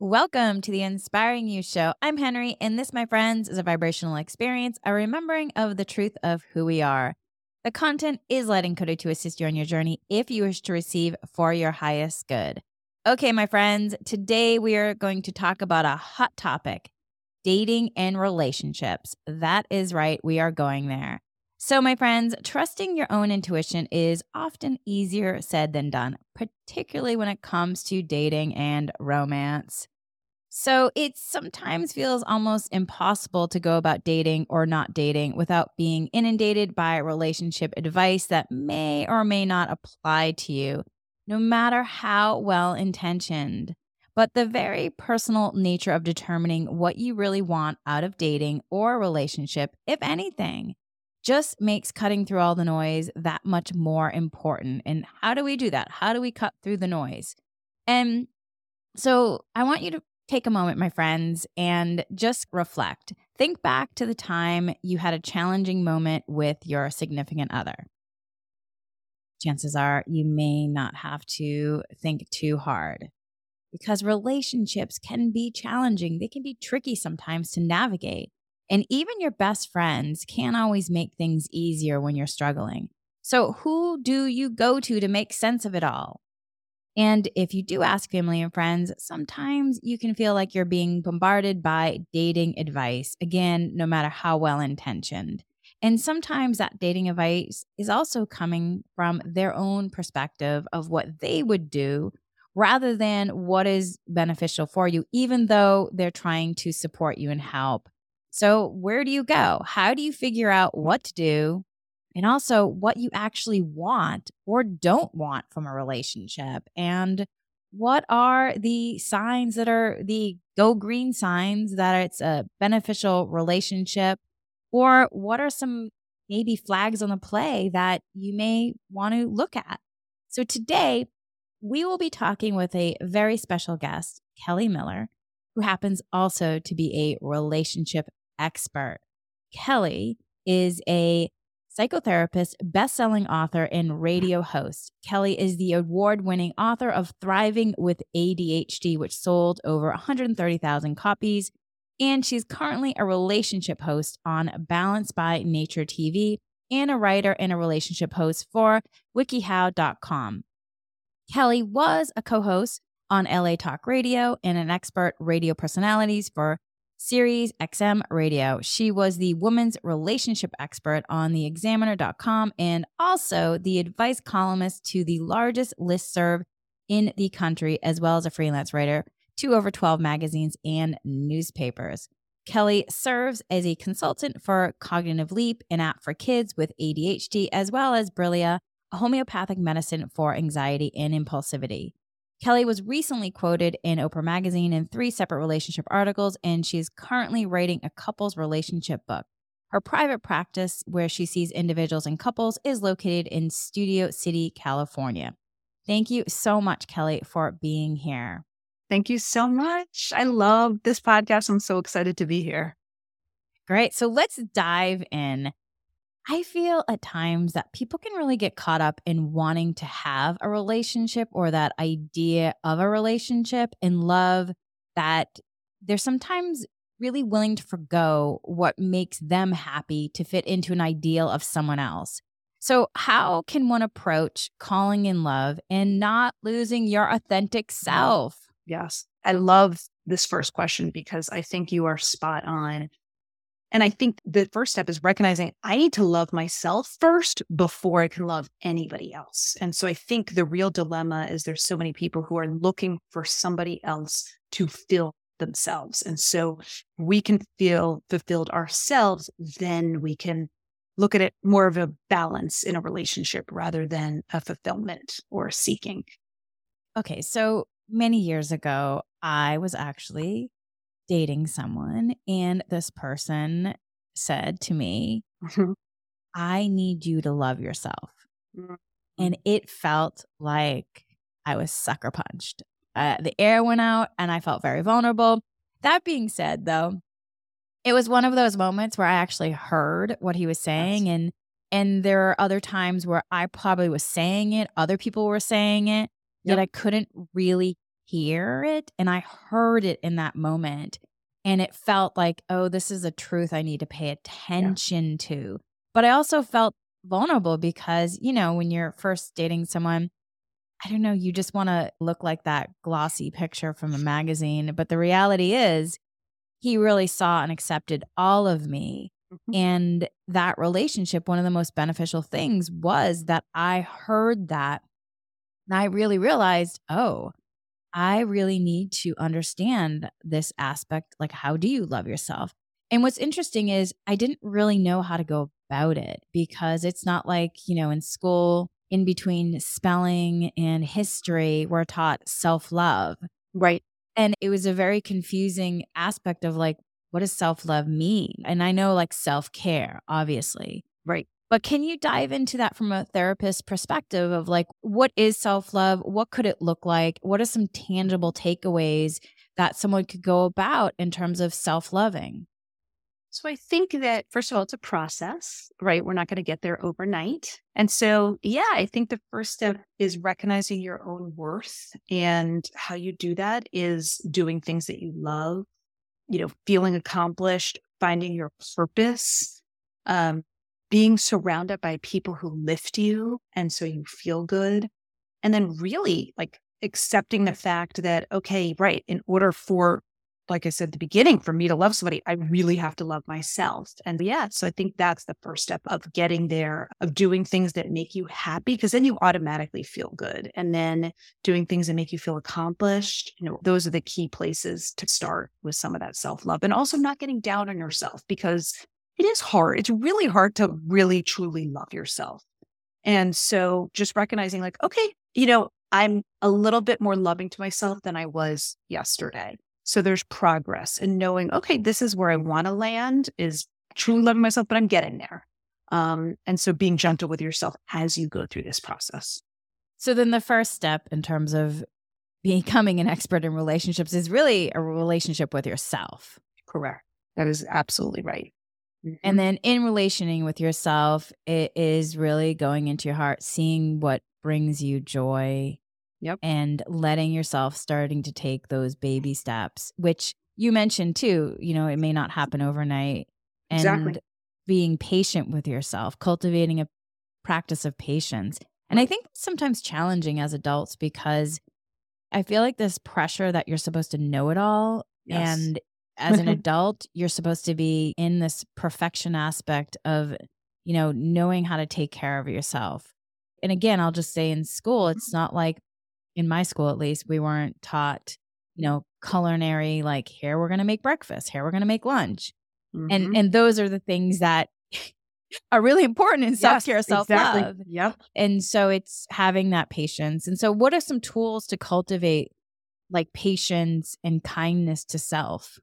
Welcome to the Inspiring You Show. I'm Henry, and this, my friends, is a vibrational experience, a remembering of the truth of who we are. The content is light encoded to assist you on your journey if you wish to receive for your highest good. Okay, my friends, today we are going to talk about a hot topic dating and relationships. That is right, we are going there. So, my friends, trusting your own intuition is often easier said than done, particularly when it comes to dating and romance. So, it sometimes feels almost impossible to go about dating or not dating without being inundated by relationship advice that may or may not apply to you, no matter how well intentioned. But the very personal nature of determining what you really want out of dating or relationship, if anything, just makes cutting through all the noise that much more important. And how do we do that? How do we cut through the noise? And so I want you to take a moment, my friends, and just reflect. Think back to the time you had a challenging moment with your significant other. Chances are you may not have to think too hard because relationships can be challenging. They can be tricky sometimes to navigate. And even your best friends can't always make things easier when you're struggling. So, who do you go to to make sense of it all? And if you do ask family and friends, sometimes you can feel like you're being bombarded by dating advice, again, no matter how well intentioned. And sometimes that dating advice is also coming from their own perspective of what they would do rather than what is beneficial for you, even though they're trying to support you and help. So, where do you go? How do you figure out what to do? And also what you actually want or don't want from a relationship. And what are the signs that are the go green signs that it's a beneficial relationship? Or what are some maybe flags on the play that you may want to look at? So, today we will be talking with a very special guest, Kelli Miller, who happens also to be a relationship expert. Kelli is a psychotherapist, best-selling author, and radio host. Kelli is the award-winning author of Thriving with ADHD, which sold over 130,000 copies, and she's currently a relationship host on Balance by Nature TV and a writer and a relationship host for wikihow.com. Kelli was a co-host on LA Talk Radio and an expert radio personalities for Sirius XM Radio. She was the women's relationship expert on the examiner.com and also the advice columnist to the largest listserv in the country, as well as a freelance writer to over 12 magazines and newspapers. Kelli serves as a consultant for Cognitive Leap, an app for kids with ADHD, as well as Brillia, a homeopathic medicine for anxiety and impulsivity. Kelli was recently quoted in Oprah Magazine in three separate relationship articles, and she's currently writing a couples relationship book. Her private practice, where she sees individuals and couples, is located in Studio City, California. Thank you so much, Kelli, for being here. Thank you so much. I love this podcast. I'm so excited to be here. Great. So let's dive in. I feel at times that people can really get caught up in wanting to have a relationship or that idea of a relationship and love that they're sometimes really willing to forego what makes them happy to fit into an ideal of someone else. So, how can one approach calling in love and not losing your authentic self? Yes. I love this first question because I think you are spot on. And I think the first step is recognizing I need to love myself first before I can love anybody else. And so I think the real dilemma is there's so many people who are looking for somebody else to fill themselves. And so we can feel fulfilled ourselves, then we can look at it more of a balance in a relationship rather than a fulfillment or seeking. Okay. So many years ago, I was actually dating someone, and this person said to me, mm-hmm. I need you to love yourself. Mm-hmm. And it felt like I was sucker punched. Uh, the air went out and I felt very vulnerable. That being said, though, it was one of those moments where I actually heard what he was saying yes. and and there are other times where I probably was saying it, other people were saying it, yet I couldn't really hear it and I heard it in that moment. And it felt like, oh, this is a truth I need to pay attention yeah. to. But I also felt vulnerable because, you know, when you're first dating someone, I don't know, you just want to look like that glossy picture from a magazine. But the reality is, he really saw and accepted all of me. Mm-hmm. And that relationship, one of the most beneficial things was that I heard that. And I really realized, oh, I really need to understand this aspect. Like, how do you love yourself? And what's interesting is I didn't really know how to go about it because it's not like, you know, in school, in between spelling and history, we're taught self love. Right. And it was a very confusing aspect of like, what does self love mean? And I know like self care, obviously. Right. But can you dive into that from a therapist perspective of like, what is self love? What could it look like? What are some tangible takeaways that someone could go about in terms of self loving? So I think that, first of all, it's a process, right? We're not going to get there overnight. And so, yeah, I think the first step is recognizing your own worth. And how you do that is doing things that you love, you know, feeling accomplished, finding your purpose, um, being surrounded by people who lift you. And so you feel good. And then really like accepting the fact that, okay, right, in order for, like I said at the beginning, for me to love somebody, I really have to love myself. And yeah, so I think that's the first step of getting there, of doing things that make you happy, because then you automatically feel good. And then doing things that make you feel accomplished. You know, those are the key places to start with some of that self love and also not getting down on yourself because it is hard. It's really hard to really truly love yourself. And so just recognizing, like, okay, you know, I'm a little bit more loving to myself than I was yesterday. So there's progress and knowing, okay, this is where I want to land is truly loving myself, but I'm getting there. Um, and so being gentle with yourself as you go through this process. So then the first step in terms of becoming an expert in relationships is really a relationship with yourself. Correct. That is absolutely right. Mm-hmm. And then in relationing with yourself, it is really going into your heart, seeing what brings you joy. Yep. And letting yourself starting to take those baby steps, which you mentioned too, you know, it may not happen overnight. And exactly. being patient with yourself, cultivating a practice of patience. And I think sometimes challenging as adults because I feel like this pressure that you're supposed to know it all yes. and as an adult, you're supposed to be in this perfection aspect of, you know, knowing how to take care of yourself. And again, I'll just say in school, it's not like in my school, at least, we weren't taught, you know, culinary, like here we're going to make breakfast, here we're going to make lunch. Mm-hmm. And, and those are the things that are really important in self care, self love. Exactly. Yep. And so it's having that patience. And so, what are some tools to cultivate like patience and kindness to self?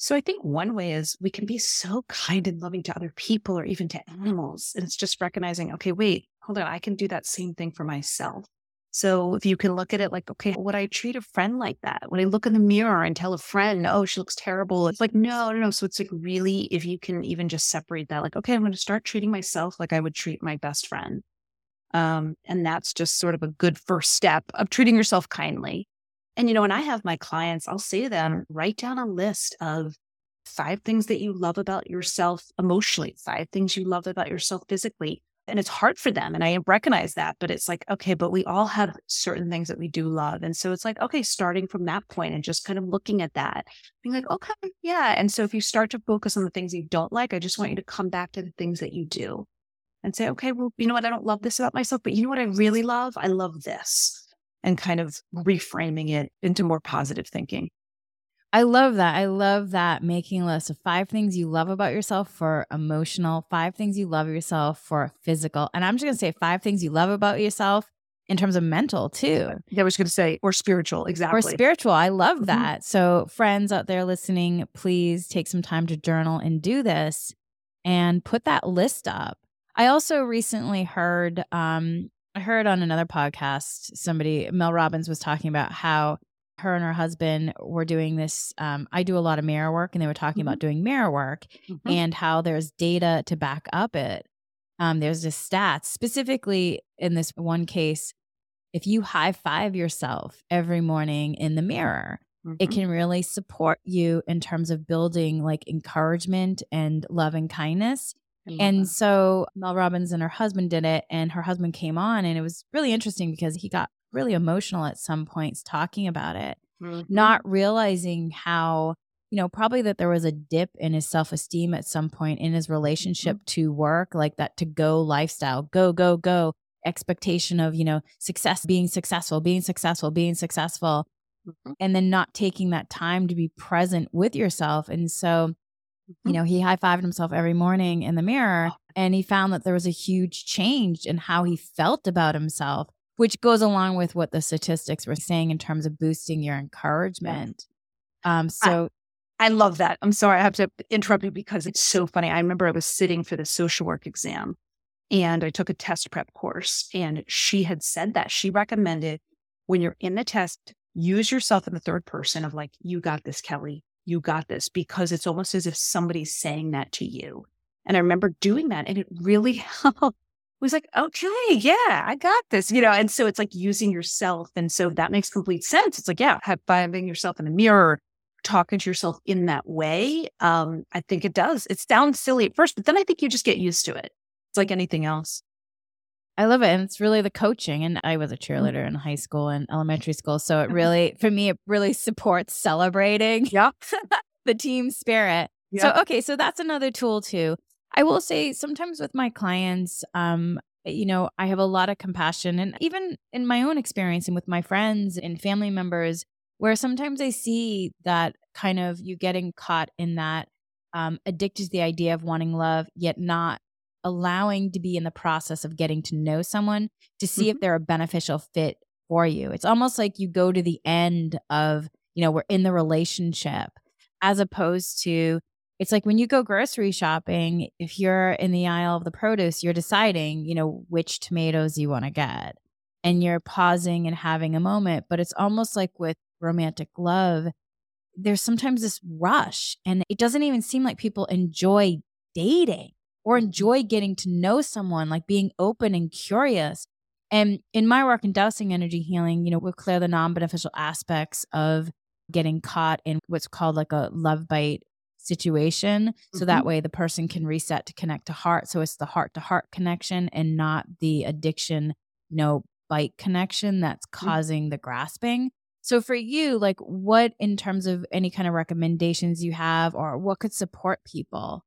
So I think one way is we can be so kind and loving to other people or even to animals. And it's just recognizing, okay, wait, hold on, I can do that same thing for myself. So if you can look at it like, okay, would I treat a friend like that? Would I look in the mirror and tell a friend, oh, she looks terrible? It's like, no, no, no. So it's like really, if you can even just separate that, like, okay, I'm going to start treating myself like I would treat my best friend. Um, and that's just sort of a good first step of treating yourself kindly. And, you know, when I have my clients, I'll say to them, write down a list of five things that you love about yourself emotionally, five things you love about yourself physically. And it's hard for them. And I recognize that, but it's like, okay, but we all have certain things that we do love. And so it's like, okay, starting from that point and just kind of looking at that, being like, okay, yeah. And so if you start to focus on the things you don't like, I just want you to come back to the things that you do and say, okay, well, you know what? I don't love this about myself, but you know what I really love? I love this and kind of reframing it into more positive thinking. I love that. I love that making a list of five things you love about yourself for emotional, five things you love yourself for physical. And I'm just going to say five things you love about yourself in terms of mental too. Yeah, I was going to say, or spiritual, exactly. Or spiritual. I love mm-hmm. that. So, friends out there listening, please take some time to journal and do this and put that list up. I also recently heard um, I heard on another podcast somebody Mel Robbins was talking about how her and her husband were doing this. Um, I do a lot of mirror work, and they were talking mm-hmm. about doing mirror work mm-hmm. and how there's data to back up it. Um, there's just stats specifically in this one case. if you high five yourself every morning in the mirror, mm-hmm. it can really support you in terms of building like encouragement and love and kindness. And that. so Mel Robbins and her husband did it, and her husband came on, and it was really interesting because he got really emotional at some points talking about it, mm-hmm. not realizing how you know, probably that there was a dip in his self esteem at some point in his relationship mm-hmm. to work, like that to go lifestyle, go, go, go expectation of, you know, success, being successful, being successful, being successful, mm-hmm. and then not taking that time to be present with yourself. And so, mm-hmm. you know, he high fived himself every morning in the mirror and he found that there was a huge change in how he felt about himself, which goes along with what the statistics were saying in terms of boosting your encouragement. Um, so I love that. I'm sorry, I have to interrupt you because it's so funny. I remember I was sitting for the social work exam and I took a test prep course, and she had said that she recommended when you're in the test, use yourself in the third person of like, you got this, Kelli, you got this, because it's almost as if somebody's saying that to you. And I remember doing that, and it really helped. It was like, okay, yeah, I got this, you know. And so it's like using yourself. And so that makes complete sense. It's like, yeah, finding yourself in the mirror, talking to yourself in that way, um, I think it does. It sounds silly at first, but then I think you just get used to it. It's like anything else. I love it. And it's really the coaching. And I was a mm-hmm. cheerleader in high school and elementary school. So it mm-hmm. really, for me, it really supports celebrating yeah. the team spirit. So, okay. So that's another tool too. I will say sometimes with my clients, um, you know, I have a lot of compassion and even in my own experience and with my friends and family members, where sometimes I see that kind of you getting caught in that um, addicted to the idea of wanting love, yet not allowing to be in the process of getting to know someone to see mm-hmm. if they're a beneficial fit for you. It's almost like you go to the end of, you know, we're in the relationship as opposed to it's like when you go grocery shopping, if you're in the aisle of the produce, you're deciding, you know, which tomatoes you want to get and you're pausing and having a moment. But it's almost like with romantic love, there's sometimes this rush and it doesn't even seem like people enjoy dating or enjoy getting to know someone, like being open and curious. And in my work in dowsing energy healing, you know, we clear the non beneficial aspects of getting caught in what's called like a love bite situation. So mm-hmm. that way the person can reset to connect to heart. So it's the heart to heart connection and not the addiction, you know, bite connection that's mm-hmm. causing mm-hmm. the grasping. So for you, like what in terms of any kind of recommendations you have or what could support people?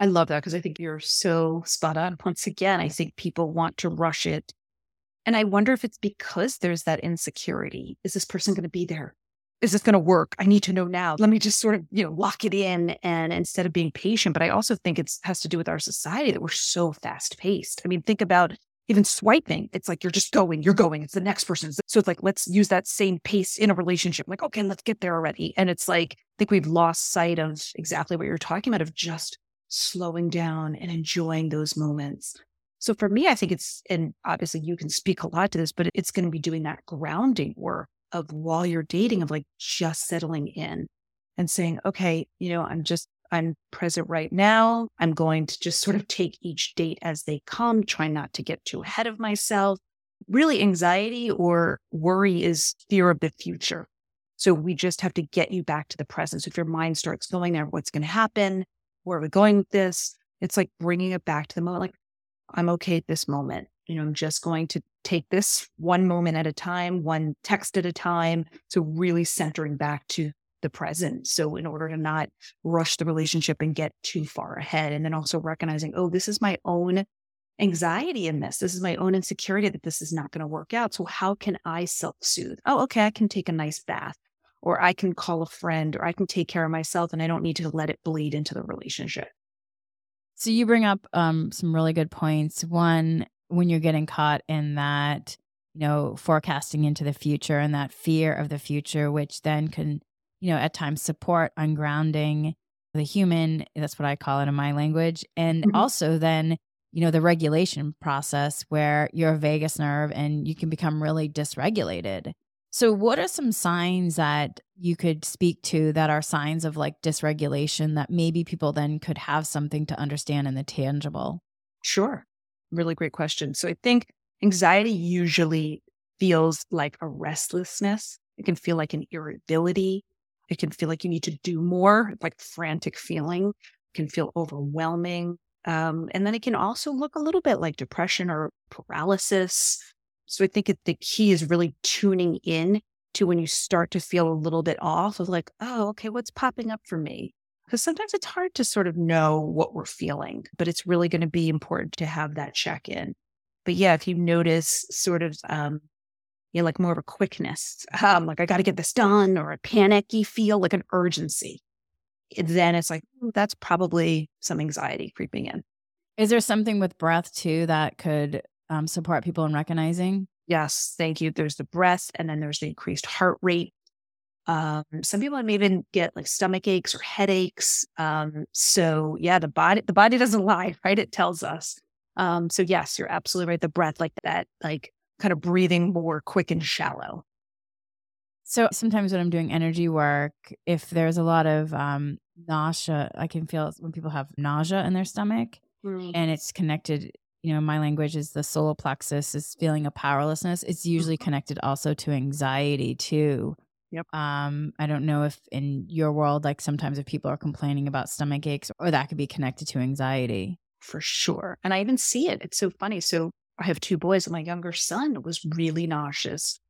I love that because I think you're so spot on. Once again, I think people want to rush it. And I wonder if it's because there's that insecurity. Is this person going to be there? Is this going to work? I need to know now. Let me just sort of, you know, lock it in and instead of being patient. But I also think it has to do with our society that we're so fast paced. I mean, think about even swiping, it's like you're just going, you're going, it's the next person. So it's like, let's use that same pace in a relationship. Like, okay, let's get there already. And it's like, I think we've lost sight of exactly what you're talking about of just slowing down and enjoying those moments. So for me, I think it's, and obviously you can speak a lot to this, but it's going to be doing that grounding work of while you're dating, of like just settling in and saying, okay, you know, I'm just I'm present right now. I'm going to just sort of take each date as they come, try not to get too ahead of myself. Really, anxiety or worry is fear of the future. So we just have to get you back to the present. So if your mind starts going there, what's going to happen? Where are we going with this? It's like bringing it back to the moment. Like, I'm okay at this moment. You know, I'm just going to take this one moment at a time, one text at a time. So really centering back to the present. So, in order to not rush the relationship and get too far ahead, and then also recognizing, oh, this is my own anxiety in this. This is my own insecurity that this is not going to work out. So, how can I self soothe? Oh, okay, I can take a nice bath, or I can call a friend, or I can take care of myself, and I don't need to let it bleed into the relationship. So, you bring up um, some really good points. One, when you're getting caught in that, you know, forecasting into the future and that fear of the future, which then can you know, at times support ungrounding the human. That's what I call it in my language. And mm-hmm. also then, you know, the regulation process where you're a vagus nerve and you can become really dysregulated. So, what are some signs that you could speak to that are signs of like dysregulation that maybe people then could have something to understand in the tangible? Sure. Really great question. So, I think anxiety usually feels like a restlessness. It can feel like an irritability. It can feel like you need to do more, like frantic feeling. It can feel overwhelming. Um, and then it can also look a little bit like depression or paralysis. So I think it, the key is really tuning in to when you start to feel a little bit off of like, oh, okay, what's popping up for me? Because sometimes it's hard to sort of know what we're feeling, but it's really going to be important to have that check in. But yeah, if you notice sort of, um, you know, like more of a quickness, um, like I got to get this done, or a panicky feel, like an urgency, then it's like, that's probably some anxiety creeping in. Is there something with breath too that could um, support people in recognizing? Yes, thank you. There's the breath, and then there's the increased heart rate. Um, some people may even get like stomach aches or headaches. Um, so yeah, the body the body doesn't lie, right? It tells us. Um, so yes, you're absolutely right. The breath, like that, like kind of breathing more quick and shallow. So sometimes when I'm doing energy work, if there's a lot of um, nausea, I can feel when people have nausea in their stomach mm. and it's connected, you know, my language is the solar plexus is feeling a powerlessness. It's usually mm-hmm. connected also to anxiety too. Yep. Um, I don't know if in your world, like sometimes if people are complaining about stomach aches or that could be connected to anxiety for sure. And I even see it. It's so funny. So I have two boys, and my younger son was really nauseous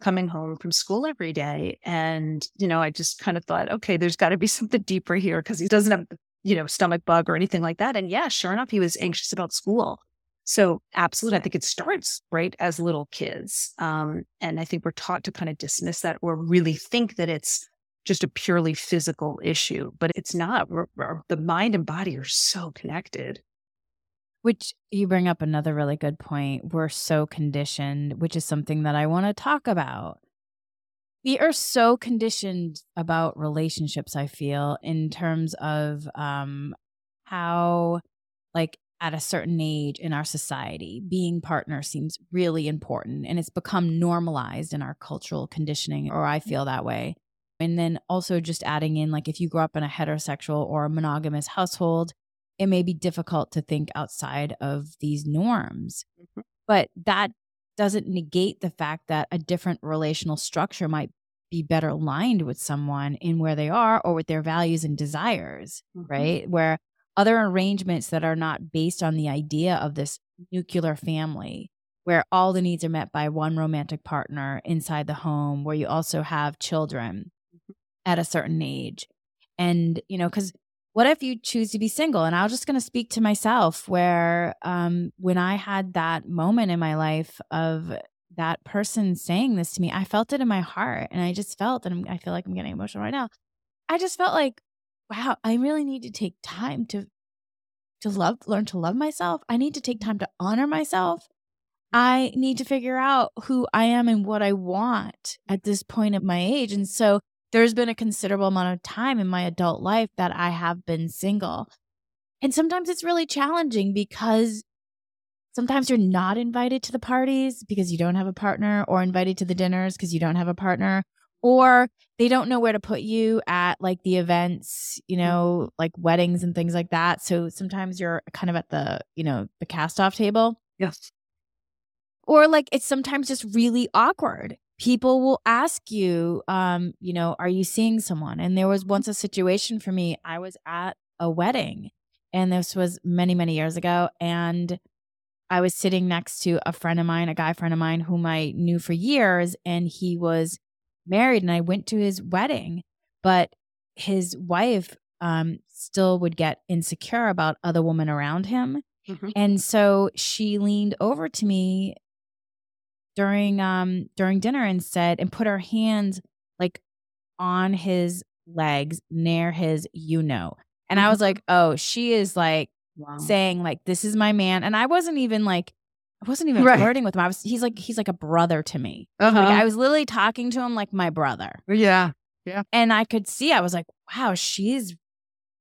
coming home from school every day. And, you know, I just kind of thought, okay, there's got to be something deeper here because he doesn't have, you know, stomach bug or anything like that. And yeah, sure enough, he was anxious about school. So absolutely, I think it starts right as little kids. Um, and I think we're taught to kind of dismiss that or really think that it's just a purely physical issue, but it's not. We're, we're, the mind and body are so connected. Which you bring up another really good point. We're so conditioned, which is something that I want to talk about. We are so conditioned about relationships, I feel, in terms of um, how, like, at a certain age in our society, being partner seems really important and it's become normalized in our cultural conditioning, or I feel that way. And then also just adding in, like, if you grow up in a heterosexual or a monogamous household, it may be difficult to think outside of these norms. Mm-hmm. But that doesn't negate the fact that a different relational structure might be better aligned with someone in where they are or with their values and desires, mm-hmm. right? Where other arrangements that are not based on the idea of this nuclear family, where all the needs are met by one romantic partner inside the home, where you also have children mm-hmm. at a certain age. And, you know, because what if you choose to be single? And i was just going to speak to myself where um, when I had that moment in my life of that person saying this to me, I felt it in my heart. And I just felt, and I feel like I'm getting emotional right now. I just felt like, wow, I really need to take time to to love, learn to love myself. I need to take time to honor myself. I need to figure out who I am and what I want at this point of my age. And so there's been a considerable amount of time in my adult life that I have been single. And sometimes it's really challenging because sometimes you're not invited to the parties because you don't have a partner, or invited to the dinners because you don't have a partner, or they don't know where to put you at like the events, you know, like weddings and things like that. So sometimes you're kind of at the, you know, the cast off table. Yes. Or like it's sometimes just really awkward people will ask you, um, you know, are you seeing someone? And there was once a situation for me, I was at a wedding, and this was many, many years ago. And I was sitting next to a friend of mine, a guy friend of mine whom I knew for years, and he was married, and I went to his wedding, but his wife um, still would get insecure about other women around him. Mm-hmm. And so she leaned over to me during um during dinner and said and put her hands like on his legs near his you know. And I was mm-hmm. like, "Oh, she is like wow. saying like this is my man." And I wasn't even like I wasn't even right. flirting with him. I was he's like he's like a brother to me. Uh-huh. Like I was literally talking to him like my brother. Yeah. Yeah. And I could see I was like, "Wow, she's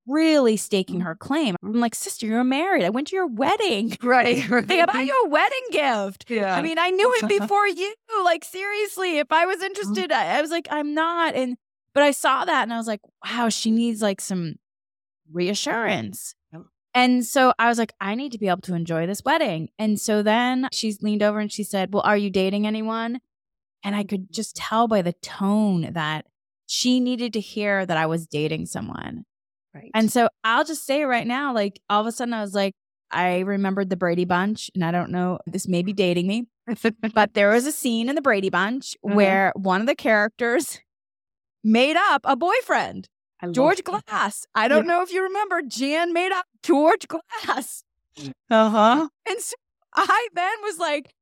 really staking her claim. I'm like, sister, you're married. I went to your wedding. Right. Think about your wedding gift. Yeah. I mean, I knew it before you. Like, seriously, if I was mm-hmm. interested, I, I was like, I'm not. And, but I saw that and I was like, wow, she needs like some reassurance. And so I was like, I need to be able to enjoy this wedding. And so then she leaned over and she said, Well, are you dating anyone? And I could just tell by the tone that she needed to hear that I was dating someone. Right. And so I'll just say right now, like all of a sudden I was like, I remembered the Brady Bunch, and I don't know, this may be dating me, but there was a scene in the Brady Bunch Uh-huh. where one of the characters made up a boyfriend, I George. Glass. I don't know if you remember, Jan made up George Glass. Uh-huh. And so I then was like,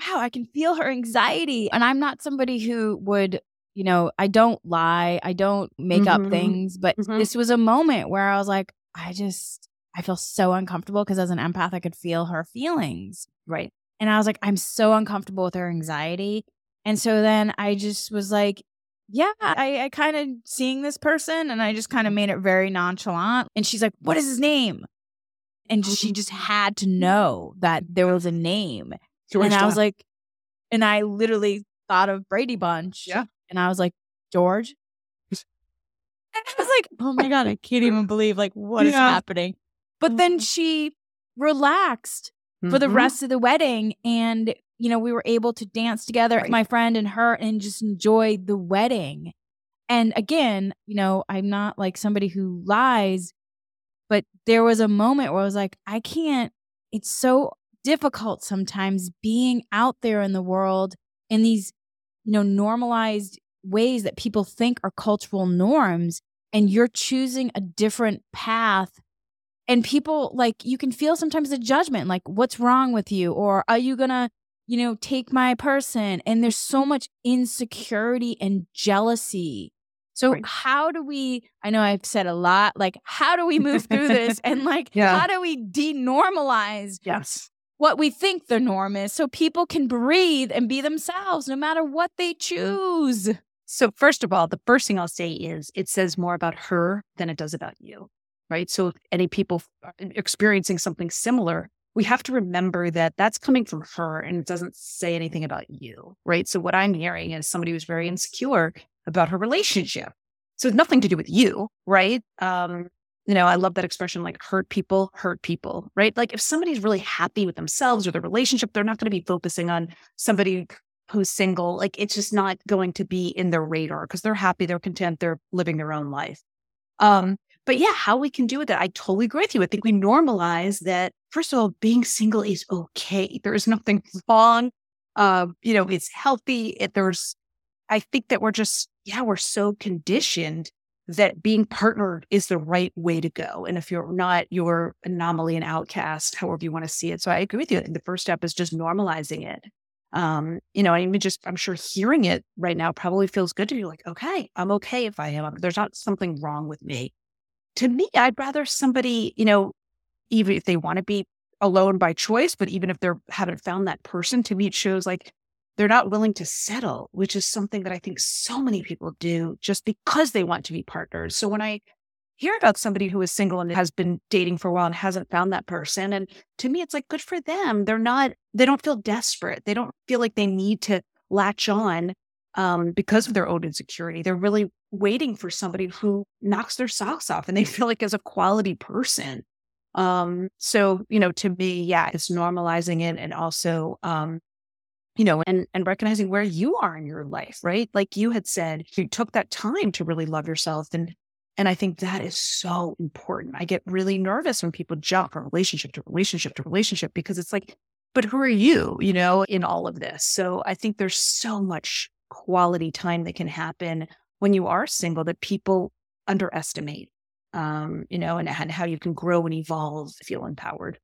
wow, I can feel her anxiety. And I'm not somebody who would, you know, I don't lie, I don't make up Mhm. things. But Mhm. this was a moment where I was like, I just, I feel so uncomfortable because as an empath, I could feel her feelings. Right. And I was like, I'm so uncomfortable with her anxiety. And so then I just was like, yeah, I, I kind of seeing this person and I just kind of made it very nonchalant. And she's like, what is his name? And she just had to know that there was a name. George and I was like, and I literally thought of Brady Bunch. Yeah. And I was like, George. And I was like, oh my God, I can't even believe like what is Yeah. happening. But then she relaxed for the Mhm. rest of the wedding. And, you know, we were able to dance together, Right. my friend and her, and just enjoy the wedding. And again, you know, I'm not like somebody who lies, but there was a moment where I was like, I can't, it's so difficult sometimes being out there in the world in these, you know, normalized ways that people think are cultural norms. And you're choosing a different path and people like you can feel sometimes the judgment like what's wrong with you or are you gonna you know take my person and there's so much insecurity and jealousy so Right. how do we i know i've said a lot like how do we move through this and like Yeah. how do we denormalize Yes. what we think the norm is so people can breathe and be themselves no matter what they choose So, first of all, the first thing I'll say is it says more about her than it does about you, right? So, if any people uh, experiencing something similar, we have to remember that that's coming from her and it doesn't say anything about you, right? So, what I'm hearing is somebody who's very insecure about her relationship. So, it's nothing to do with you, right? Um, you know, I love that expression like hurt people, hurt people, right? Like if somebody's really happy with themselves or their relationship, they're not going to be focusing on somebody who's single, like it's just not going to be in their radar because they're happy, they're content, they're living their own life. Um, but yeah, how we can do with that, I totally agree with you. I think we normalize that. First of all, being single is okay. There is nothing wrong. Um, you know, it's healthy. It, there's, I think that we're just, yeah, we're so conditioned that being partnered is the right way to go. And if you're not, you're anomaly and outcast, however you want to see it. So I agree with you. The first step is just normalizing it um, you know, I mean, just I'm sure hearing it right now probably feels good to you. Like, okay, I'm okay if I am. There's not something wrong with me. To me, I'd rather somebody, you know, even if they want to be alone by choice, but even if they haven't found that person, to me, it shows like they're not willing to settle, which is something that I think so many people do just because they want to be partners. So when I hear about somebody who is single and has been dating for a while and hasn't found that person. And to me, it's like good for them. They're not, they don't feel desperate. They don't feel like they need to latch on um, because of their own insecurity. They're really waiting for somebody who knocks their socks off and they feel like is a quality person. Um, so, you know, to me, yeah, it's normalizing it and also, um, you know, and, and recognizing where you are in your life, right? Like you had said, you took that time to really love yourself and and I think that is so important. I get really nervous when people jump from relationship to relationship to relationship because it's like, but who are you, you know, in all of this? So I think there's so much quality time that can happen when you are single that people underestimate, um, you know, and, and how you can grow and evolve, feel empowered.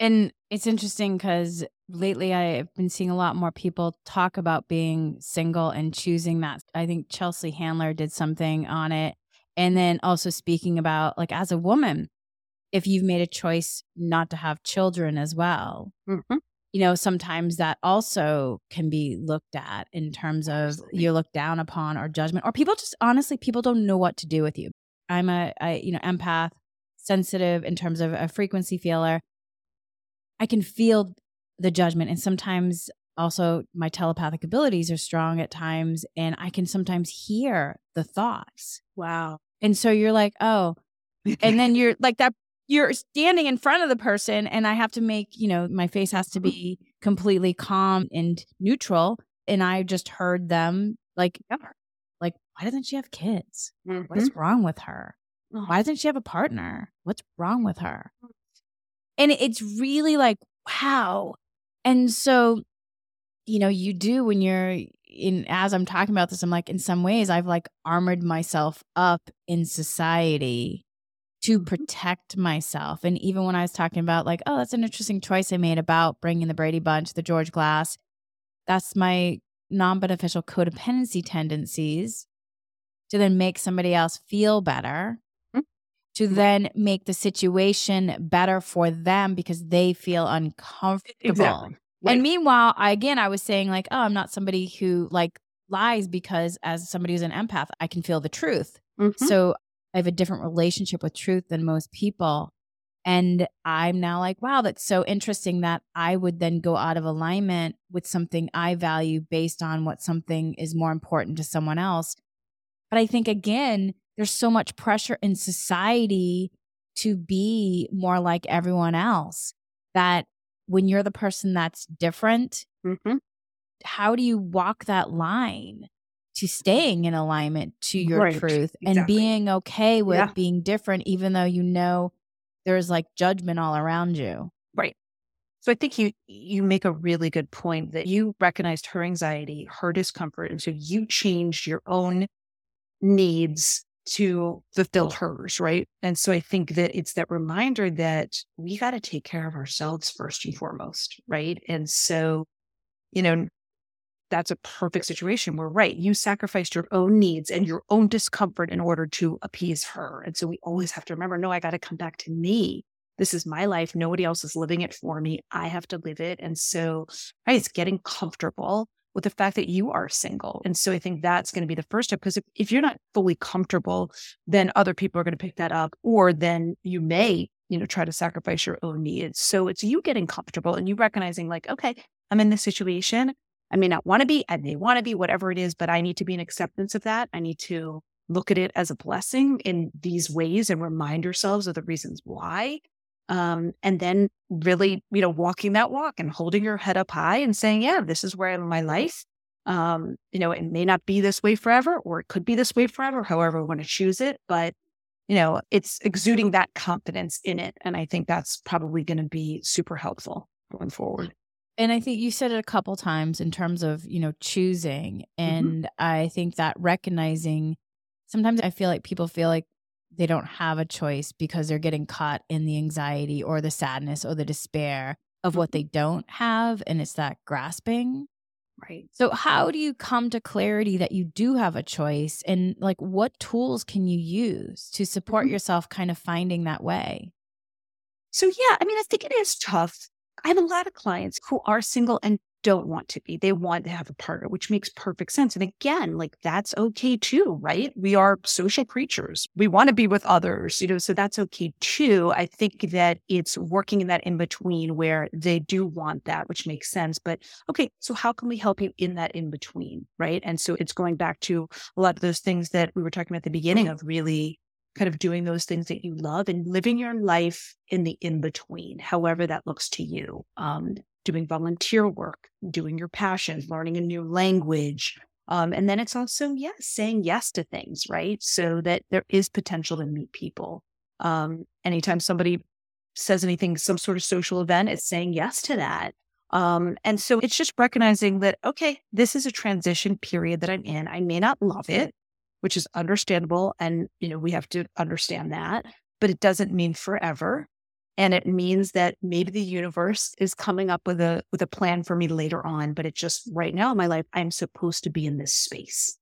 And it's interesting because lately I've been seeing a lot more people talk about being single and choosing that. I think Chelsea Handler did something on it. And then also speaking about, like, as a woman, if you've made a choice not to have children as well, Mm-hmm. you know, sometimes that also can be looked at in terms of Absolutely. you're looked down upon or judgment, or people just honestly, people don't know what to do with you. I'm a you know, empath, sensitive in terms of a frequency feeler. I can feel the judgment. And sometimes also my telepathic abilities are strong at times, and I can sometimes hear the thoughts. Wow. And so you're like, oh, and then you're like that you're standing in front of the person and i have to make you know my face has to be completely calm and neutral and I just heard them like, Yeah. Why doesn't she have kids? Mhm. What's wrong with her? Oh. Why doesn't she have a partner? What's wrong with her? And it's really like, wow. And so, you know, you do when you're in, as I'm talking about this, I'm like, in some ways, I've like armored myself up in society to Mhm. protect myself. And even when I was talking about, like, oh, that's an interesting choice I made about bringing the Brady Bunch, the George Glass, that's my non beneficial codependency tendencies to then make somebody else feel better, Mhm. to then make the situation better for them because they feel uncomfortable. Exactly. Right. And meanwhile, I, again, I was saying, like, oh, I'm not somebody who like lies because as somebody who's an empath, I can feel the truth. Mhm. So I have a different relationship with truth than most people. And I'm now like, wow, that's so interesting that I would then go out of alignment with something I value based on what something is more important to someone else. But I think, again, there's so much pressure in society to be more like everyone else that when you're the person that's different, Mhm. how do you walk that line to staying in alignment to your Right. truth and Exactly. being okay with Yeah. being different, even though you know there's like judgment all around you? Right. So I think you you make a really good point that you recognized her anxiety, her discomfort, and so you changed your own needs to fulfill hers, right? And so I think that it's that reminder that we got to take care of ourselves first and foremost, right? And so, you know, that's a perfect situation where, right, you sacrificed your own needs and your own discomfort in order to appease her. And so we always have to remember no, I got to come back to me. This is my life. Nobody else is living it for me. I have to live it. And so, right, it's getting comfortable with the fact that you are single. And so I think that's going to be the first step because if, if you're not fully comfortable, then other people are going to pick that up, or then you may, you know, try to sacrifice your own needs. So it's you getting comfortable and you recognizing, like, okay, I'm in this situation. I may not want to be, I may want to be, whatever it is, but I need to be in acceptance of that. I need to look at it as a blessing in these ways and remind ourselves of the reasons why. Um, and then really, you know, walking that walk and holding your head up high and saying, yeah, this is where I am in my life. Um, you know, it may not be this way forever, or it could be this way forever, however we want to choose it. But, you know, it's exuding that confidence in it. And I think that's probably going to be super helpful going forward. And I think you said it a couple times in terms of, you know, choosing. And I think that recognizing sometimes I feel like people feel like they don't have a choice because they're getting caught in the anxiety or the sadness or the despair of what they don't have. And it's that grasping. Right. So, how do you come to clarity that you do have a choice? And like, what tools can you use to support Mhm. yourself kind of finding that way? So, yeah, I mean, I think it is tough. I have a lot of clients who are single and don't want to be. They want to have a partner, which makes perfect sense. And again, like that's okay too, right? We are social creatures. We want to be with others, you know, so that's okay too. I think that it's working in that in between where they do want that, which makes sense. But okay, so how can we help you in that in between, right? And so it's going back to a lot of those things that we were talking about at the beginning of really kind of doing those things that you love and living your life in the in between, however that looks to you. Um, doing volunteer work, doing your passions, learning a new language. Um, and then it's also, yes, saying yes to things, right? So that there is potential to meet people. Um, anytime somebody says anything, some sort of social event, it's saying yes to that. Um, and so it's just recognizing that, okay, this is a transition period that I'm in. I may not love it, which is understandable. And, you know, we have to understand that, but it doesn't mean forever. And it means that maybe the universe is coming up with a with a plan for me later on. But it's just right now in my life, I'm supposed to be in this space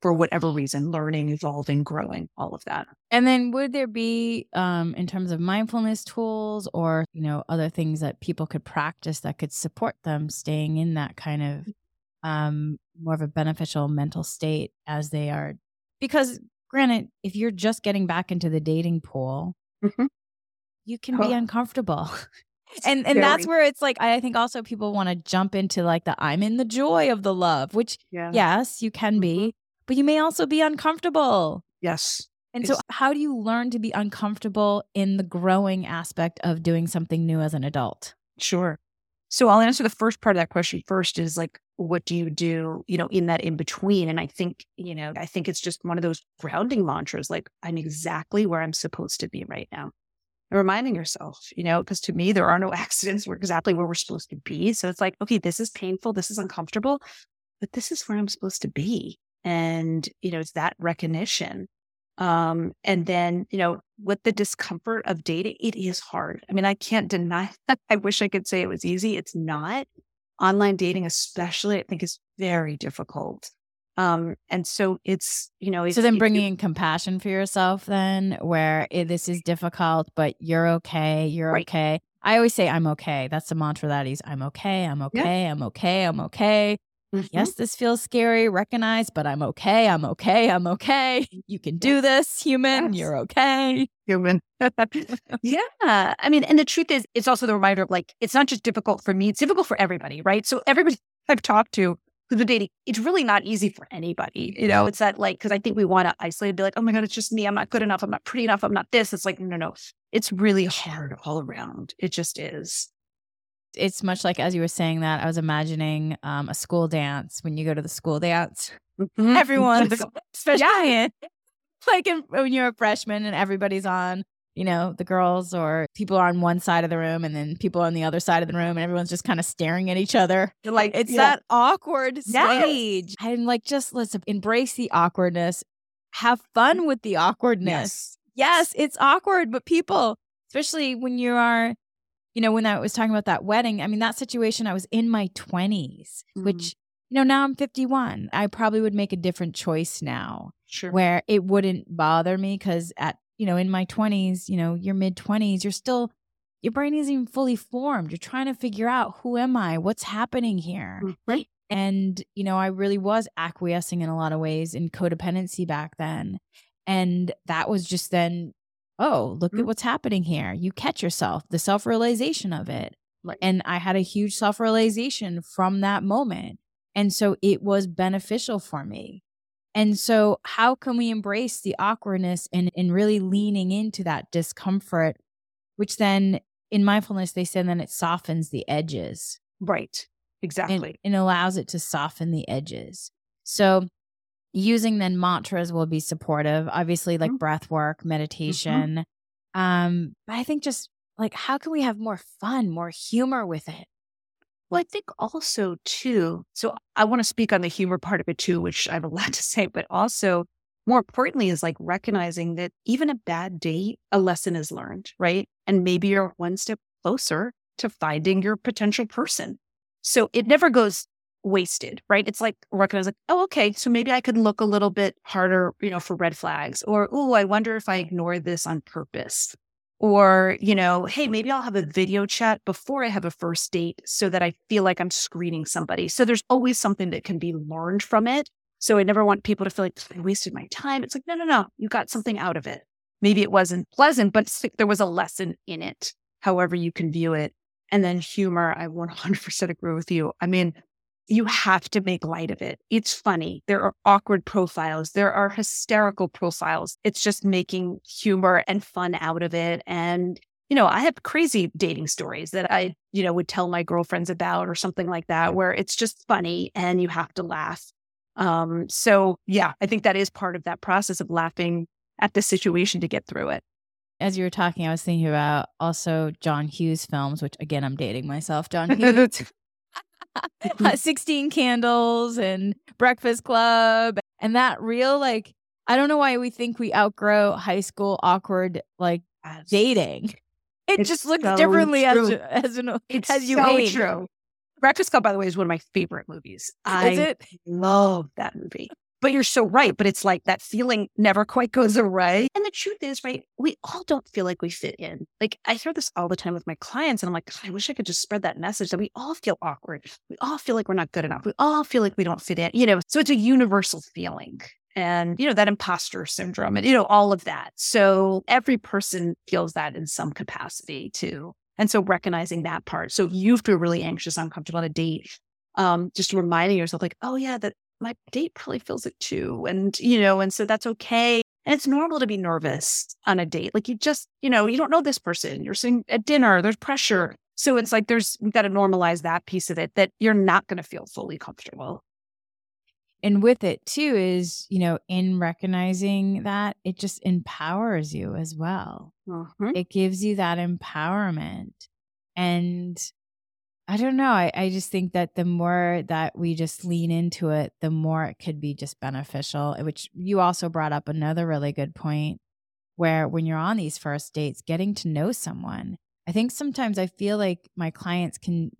for whatever reason, learning, evolving, growing, all of that. And then would there be um in terms of mindfulness tools or you know other things that people could practice that could support them staying in that kind of um more of a beneficial mental state as they are because granted if you're just getting back into the dating pool Mhm. You can be Oh. uncomfortable. And and that's where it's like I think also people want to jump into like the I'm in the joy of the love, which Yeah. yes, you can mm-hmm. be, but you may also be uncomfortable. Yes. And so how do you learn to be uncomfortable in the growing aspect of doing something new as an adult? Sure. So I'll answer the first part of that question first is like, what do you do, you know, in that in between? And I think, you know, I think it's just one of those grounding mantras, like I'm exactly where I'm supposed to be right now. And reminding yourself, you know, because to me, there are no accidents. We're exactly where we're supposed to be. So it's like, okay, this is painful. This is uncomfortable, but this is where I'm supposed to be. And, you know, it's that recognition. Um, and then, you know, with the discomfort of dating, it is hard. I mean, I can't deny that. I wish I could say it was easy. It's not. Online dating, especially, I think is very difficult. Um, and so it's, you know, so then bringing in compassion for yourself, then where it, this is difficult, but you're okay. You're right. okay. I always say, I'm okay. That's the mantra that is, I'm okay. I'm okay. Yeah. I'm okay. I'm okay. Mm-hmm. Yes, this feels scary, recognize, but I'm okay. I'm okay. I'm okay. You can do this, human. Yes. You're okay. Human. yeah. I mean, and the truth is, it's also the reminder of like, it's not just difficult for me, it's difficult for everybody, right? So, everybody I've talked to who's been dating, it's really not easy for anybody. You know, it's that like, because I think we want to isolate and be like, oh my God, it's just me. I'm not good enough. I'm not pretty enough. I'm not this. It's like, no, no. It's really hard all around. It just is it's much like as you were saying that, I was imagining um, a school dance when you go to the school dance. Mm-hmm. Everyone, especially yeah. like in, when you're a freshman and everybody's on, you know, the girls or people are on one side of the room and then people on the other side of the room and everyone's just kind of staring at each other. like it's yeah. that awkward stage. Yes. And like just let's embrace the awkwardness. Have fun with the awkwardness. Yes. yes, it's awkward, but people, especially when you are you know, when I was talking about that wedding, I mean, that situation, I was in my 20s, mm-hmm. which, you know, now I'm 51. I probably would make a different choice now. Sure. Where it wouldn't bother me because at, you know, in my 20s, you know, your mid 20s, you're still, your brain isn't even fully formed. You're trying to figure out who am I? What's happening here? Right. And, you know, I really was acquiescing in a lot of ways in codependency back then. And that was just then oh, look mm-hmm. at what's happening here. You catch yourself, the self realization of it. Right. And I had a huge self realization from that moment. And so it was beneficial for me. And so, how can we embrace the awkwardness and, and really leaning into that discomfort, which then in mindfulness, they say then it softens the edges. Right. Exactly. And, and allows it to soften the edges. So, using then mantras will be supportive obviously like mm-hmm. breath work mm-hmm. meditation mm-hmm. um but i think just like how can we have more fun more humor with it well i think also too so i want to speak on the humor part of it too which i have a lot to say but also more importantly is like recognizing that even a bad date a lesson is learned right? And maybe you're one step closer to finding your potential person. So it never goes wasted, right? It's like recognize like, oh, okay, so maybe I could look a little bit harder, you know, for red flags, or oh, I wonder if I ignore this on purpose, or you know, hey, maybe I'll have a video chat before I have a first date so that I feel like I'm screening somebody. So there's always something that can be learned from it. So I never want people to feel like I wasted my time. It's like, no, no, no, you got something out of it. Maybe it wasn't pleasant, but there was a lesson in it, however you can view it. And then humor, I 100% agree with you. I mean, you have to make light of it. It's funny. There are awkward profiles. There are hysterical profiles. It's just making humor and fun out of it. And, you know, I have crazy dating stories that I, you know, would tell my girlfriends about or something like that, where it's just funny and you have to laugh. Um, so yeah, I think that is part of that process of laughing at the situation to get through it. As you were talking, I was thinking about also John Hughes films, which again, I'm dating myself. John Hughes. Uh, 16 candles and breakfast club and that real like i don't know why we think we outgrow high school awkward like yes. dating it it's just looks so differently true. as as, an, it's as you so age. true breakfast club by the way is one of my favorite movies i it? love that movie but you're so right. But it's like that feeling never quite goes away. And the truth is, right, we all don't feel like we fit in. Like I hear this all the time with my clients, and I'm like, I wish I could just spread that message that we all feel awkward. We all feel like we're not good enough. We all feel like we don't fit in, you know. So it's a universal feeling. And, you know, that imposter syndrome and, you know, all of that. So every person feels that in some capacity too. And so recognizing that part. So if you feel really anxious, uncomfortable on a date, um, just reminding yourself, like, oh yeah, that my date probably feels it too. And, you know, and so that's okay. And it's normal to be nervous on a date. Like you just, you know, you don't know this person. You're sitting at dinner, there's pressure. So it's like there's you got to normalize that piece of it that you're not going to feel fully comfortable. And with it too is, you know, in recognizing that it just empowers you as well. Mhm. It gives you that empowerment. And I don't know. I, I just think that the more that we just lean into it, the more it could be just beneficial, eh, which you also brought up another really good point where when you're on these first dates, getting to know someone. I think sometimes I feel like my clients can,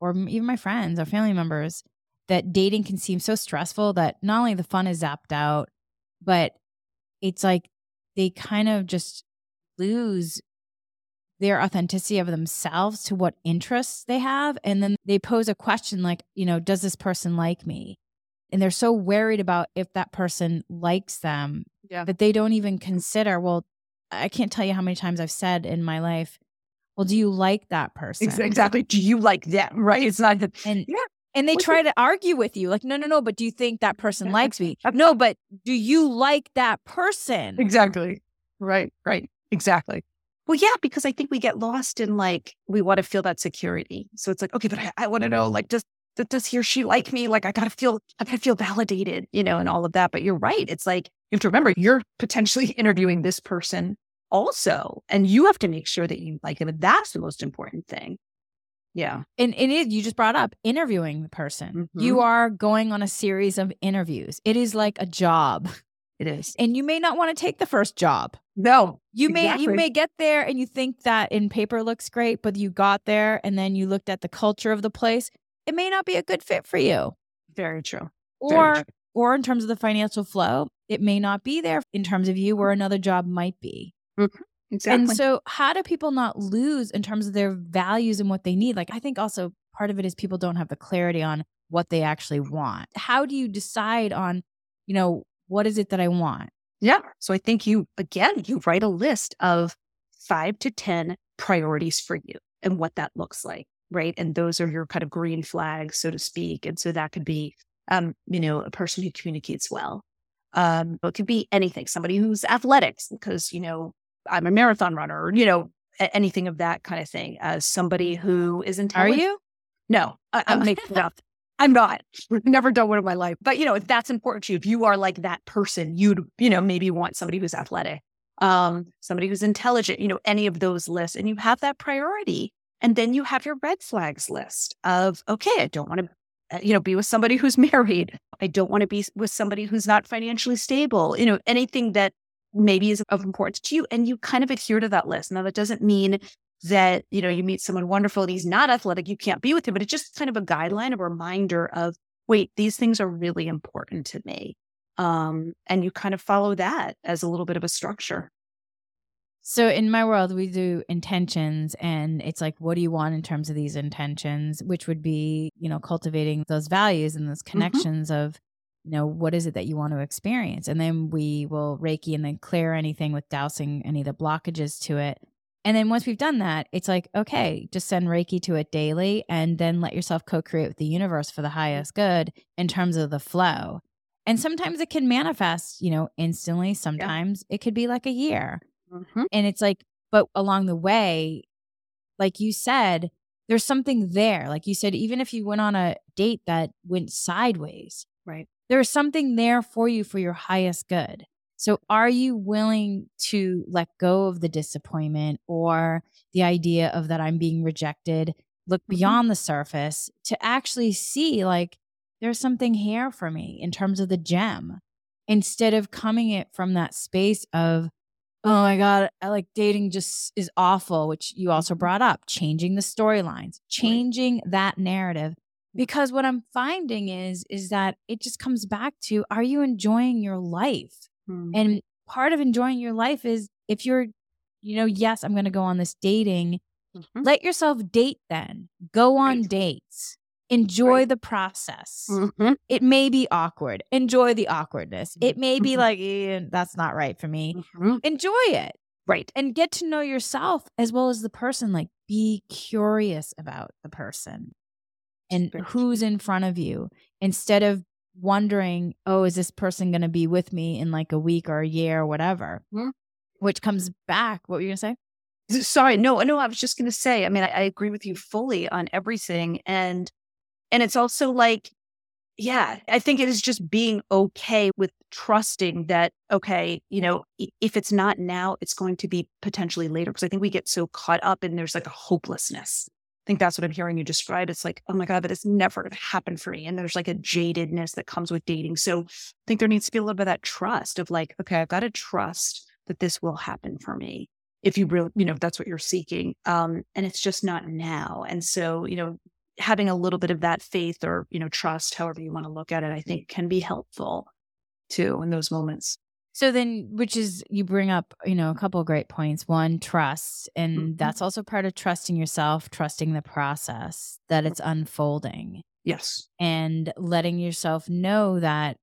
or even my friends or family members, that dating can seem so stressful that not only the fun is zapped out, but it's like they kind of just lose their authenticity of themselves to what interests they have. And then they pose a question like, you know, does this person like me? And they're so worried about if that person likes them Yeah. that they don't even consider, well, I can't tell you how many times I've said in my life, well, do you like that person? Exactly. Do you like them? Right. It's not that. And Yeah. and they What's try to argue with you, like, no, no, no, but do you think that person likes me? No, but do you like that person? Exactly. Right. Right. Exactly. Well, yeah, because I think we get lost in like we want to feel that security. So it's like, okay, but I, I want to know, like, does does- does he or she like me? Like, I gotta feel, I gotta feel validated, you know, and all of that. But you're right. It's like you have to remember you're potentially interviewing this person also, and you have to make sure that you like them. And that's the most important thing. Yeah. And it is, you just brought up interviewing the person. You mm-hmm. are going on a series of interviews. It is like a job. It is. And you may not want to take the first job. No. You may you may get there and you think that in paper looks great, but you got there and then you looked at the culture of the place. It may not be a good fit for you. Very true. Very Or true. or in terms of the financial flow, it may not be there in terms of you where mm-hmm. another job might be. Mm-hmm. Exactly. And so, how do people not lose in terms of their values and what they need? Like, I think also part of it is people don't have the clarity on what they actually want. How do you decide on, you know, what is it that I want? Yeah. So I think you, again, you write a list of five to 10 priorities for you and what that looks like. Right. And those are your kind of green flags, so to speak. And so that could be, um, you know, a person who communicates well. Um, it could be anything, somebody who's athletics, because, you know, I'm a marathon runner, or, you know, anything of that kind of thing. As somebody who is intelligent. Are you? No, I, I'm Oh. making it up. I'm not. Never done one in my life. But you know, if that's important to you, if you are like that person, you'd, you know, maybe want somebody who's athletic, um, somebody who's intelligent, you know, any of those lists, and you have that priority. And then you have your red flags list of, okay, I don't want to, you know, be with somebody who's married. I don't want to be with somebody who's not financially stable. You know, anything that maybe is of importance to you, and you kind of adhere to that list. Now, that doesn't mean that you know you meet someone wonderful and he's not athletic you can't be with him but it's just kind of a guideline a reminder of wait these things are really important to me um and you kind of follow that as a little bit of a structure So in my world, we do intentions, and it's like, what do you want in terms of these intentions? Which would be, you know, cultivating those values and those connections of, you know, what is it that you want to experience? And then we will Reiki and then clear anything with dowsing any of the blockages to it. And then once we've done that, it's like, okay, just send Reiki to it daily and then let yourself co create with the universe for the mm-hmm. highest good in terms of the flow. And sometimes it can manifest, you know, instantly. Sometimes it could be like a year. Mm-hmm. And it's like, but along the way, like you said, there's something there. Like you said, even if you went on a date that went sideways, Right. there's something there for you for your highest good. So are you willing to let go of the disappointment or the idea of that I'm being rejected, look Mhm. beyond the surface to actually see like there's something here for me in terms of the gem instead of coming it from that space of oh my god I like dating just is awful which you also brought up changing the storylines changing that narrative because what i'm finding is is that it just comes back to are you enjoying your life Mhm. and part of enjoying your life is if you're you know yes i'm going to go on this dating Mhm. let yourself date then go on Right. dates enjoy Right. the process Mhm. it may be awkward enjoy the awkwardness it may be Mhm. like "Eh, that's not right for me Mhm. enjoy it right and get to know yourself as well as the person like be curious about the person and who's in front of you instead of wondering oh is this person going to be with me in like a week or a year or whatever Mhm. which comes back what were you going to say Sorry, no, no, I was just going to say, I mean, I, I agree with you fully on everything. And, and it's also like, yeah, I think it is just being okay with trusting that, okay, you know, if it's not now, it's going to be potentially later. Cause I think we get so caught up and there's like a hopelessness. I think that's what I'm hearing you describe. It's like, oh my God, but it's never going to happen for me. And there's like a jadedness that comes with dating. So I think there needs to be a little bit of that trust of like, okay, I've got to trust that this will happen for me if you really, you know, that's what you're seeking. Um, and it's just not now. And so, you know, having a little bit of that faith or, you know, trust, however you want to look at it, I think can be helpful too in those moments. So then, which is you bring up, you know, a couple of great points. One, trust. And mm-hmm. that's also part of trusting yourself, trusting the process that it's unfolding. Yes. And letting yourself know that,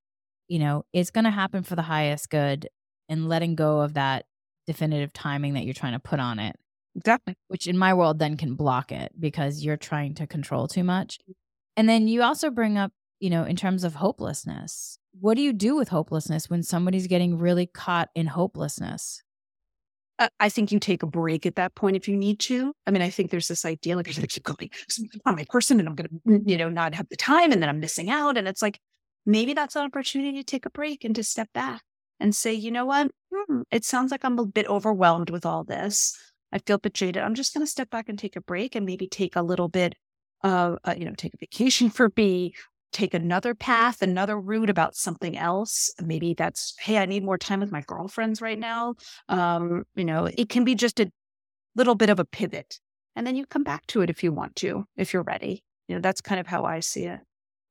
you know, it's going to happen for the highest good and letting go of that definitive timing that you're trying to put on it. Exactly. Which in my world then can block it because you're trying to control too much. And then you also bring up, you know, in terms of hopelessness. What do you do with hopelessness when somebody's getting really caught in hopelessness? I think you take a break at that point if you need to. I mean, I think there's this idea like I'm going to keep going on my person and I'm going to, you know, not have the time and then I'm missing out. And it's like maybe that's an opportunity to take a break and to step back and say, you know what? Hmm, it sounds like I'm a bit overwhelmed with all this. I feel jaded. I'm just going to step back and take a break and maybe take a little bit of, uh, you know, take a vacation for me, take another path, another route about something else. Maybe that's, hey, I need more time with my girlfriends right now. Um, you know, it can be just a little bit of a pivot. And then you come back to it if you want to, if you're ready. You know, that's kind of how I see it.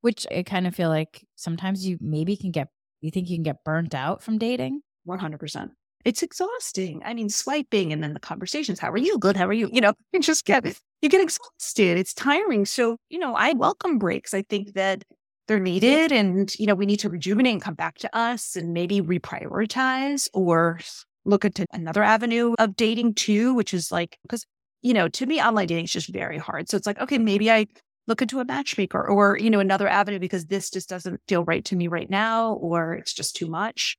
Which I kind of feel like sometimes you maybe can get you think you can get burnt out from dating? 100%. It's exhausting. I mean, swiping and then the conversations. How are you? Good. How are you? You know, you just get you get exhausted. It's tiring. So, you know, I welcome breaks. I think that they're needed and, you know, we need to rejuvenate and come back to us and maybe reprioritize or look into another avenue of dating too, which is like, because, you know, to me, online dating is just very hard. So it's like, okay, maybe I look into a matchmaker or, you know, another avenue because this just doesn't feel right to me right now or it's just too much.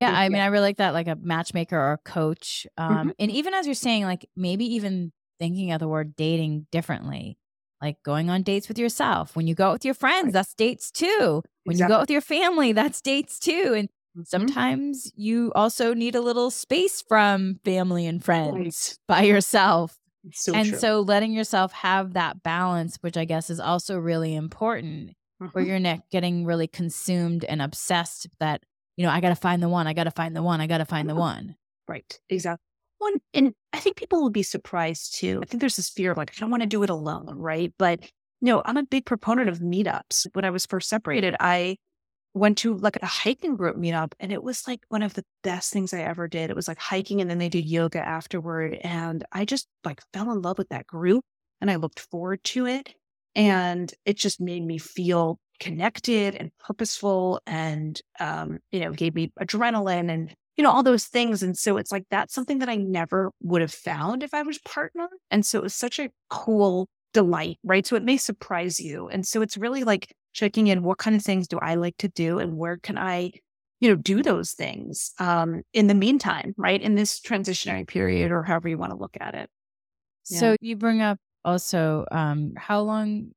Yeah, I mean, I really like that, like a matchmaker or a coach. Um, mm-hmm. And even as you're saying, like maybe even thinking of the word dating differently, like going on dates with yourself. When you go out with your friends, that's dates too. When exactly. you go out with your family, that's dates too. And mm-hmm. sometimes you also need a little space from family and friends right. by yourself. So and true. so letting yourself have that balance, which I guess is also really important, mm-hmm. where you're not getting really consumed and obsessed that, you know, I got to find the one, I got to find the one, I got to find the one. Right. Exactly. One, and I think people will be surprised too. I think there's this fear of like, I don't want to do it alone. Right. But no, I'm a big proponent of meetups. When I was first separated, I went to like a hiking group meetup and it was like one of the best things I ever did. It was like hiking and then they did yoga afterward. And I just like fell in love with that group and I looked forward to it. And it just made me feel connected and purposeful and, um, you know, gave me adrenaline and, you know, all those things. And so it's like that's something that I never would have found if I was partner. And so it was such a cool delight, right? So it may surprise you. And so it's really like checking in what kind of things do I like to do and where can I, you know, do those things um, in the meantime, right? In this transitionary period or however you want to look at it. Yeah. So you bring up also um, how long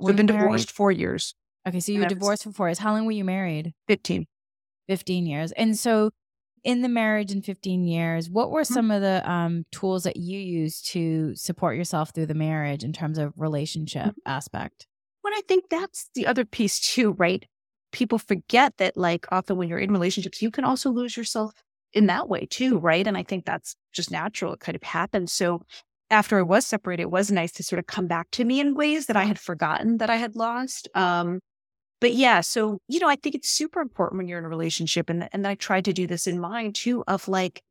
we've been divorced four years. Okay, so you were divorced for four years. How long were you married? 15. 15 years. And so in the marriage in 15 years, what were mm-hmm. some of the um, tools that you used to support yourself through the marriage in terms of relationship mm-hmm. aspect? Well, I think that's the other piece too, right? People forget that, like, often when you're in relationships, you can also lose yourself in that way too, right? And I think that's just natural. It kind of happens. So after I was separated, it was nice to sort of come back to me in ways that I had forgotten that I had lost. Um, but yeah, so, you know, I think it's super important when you're in a relationship. And, and I tried to do this in mind too, of like,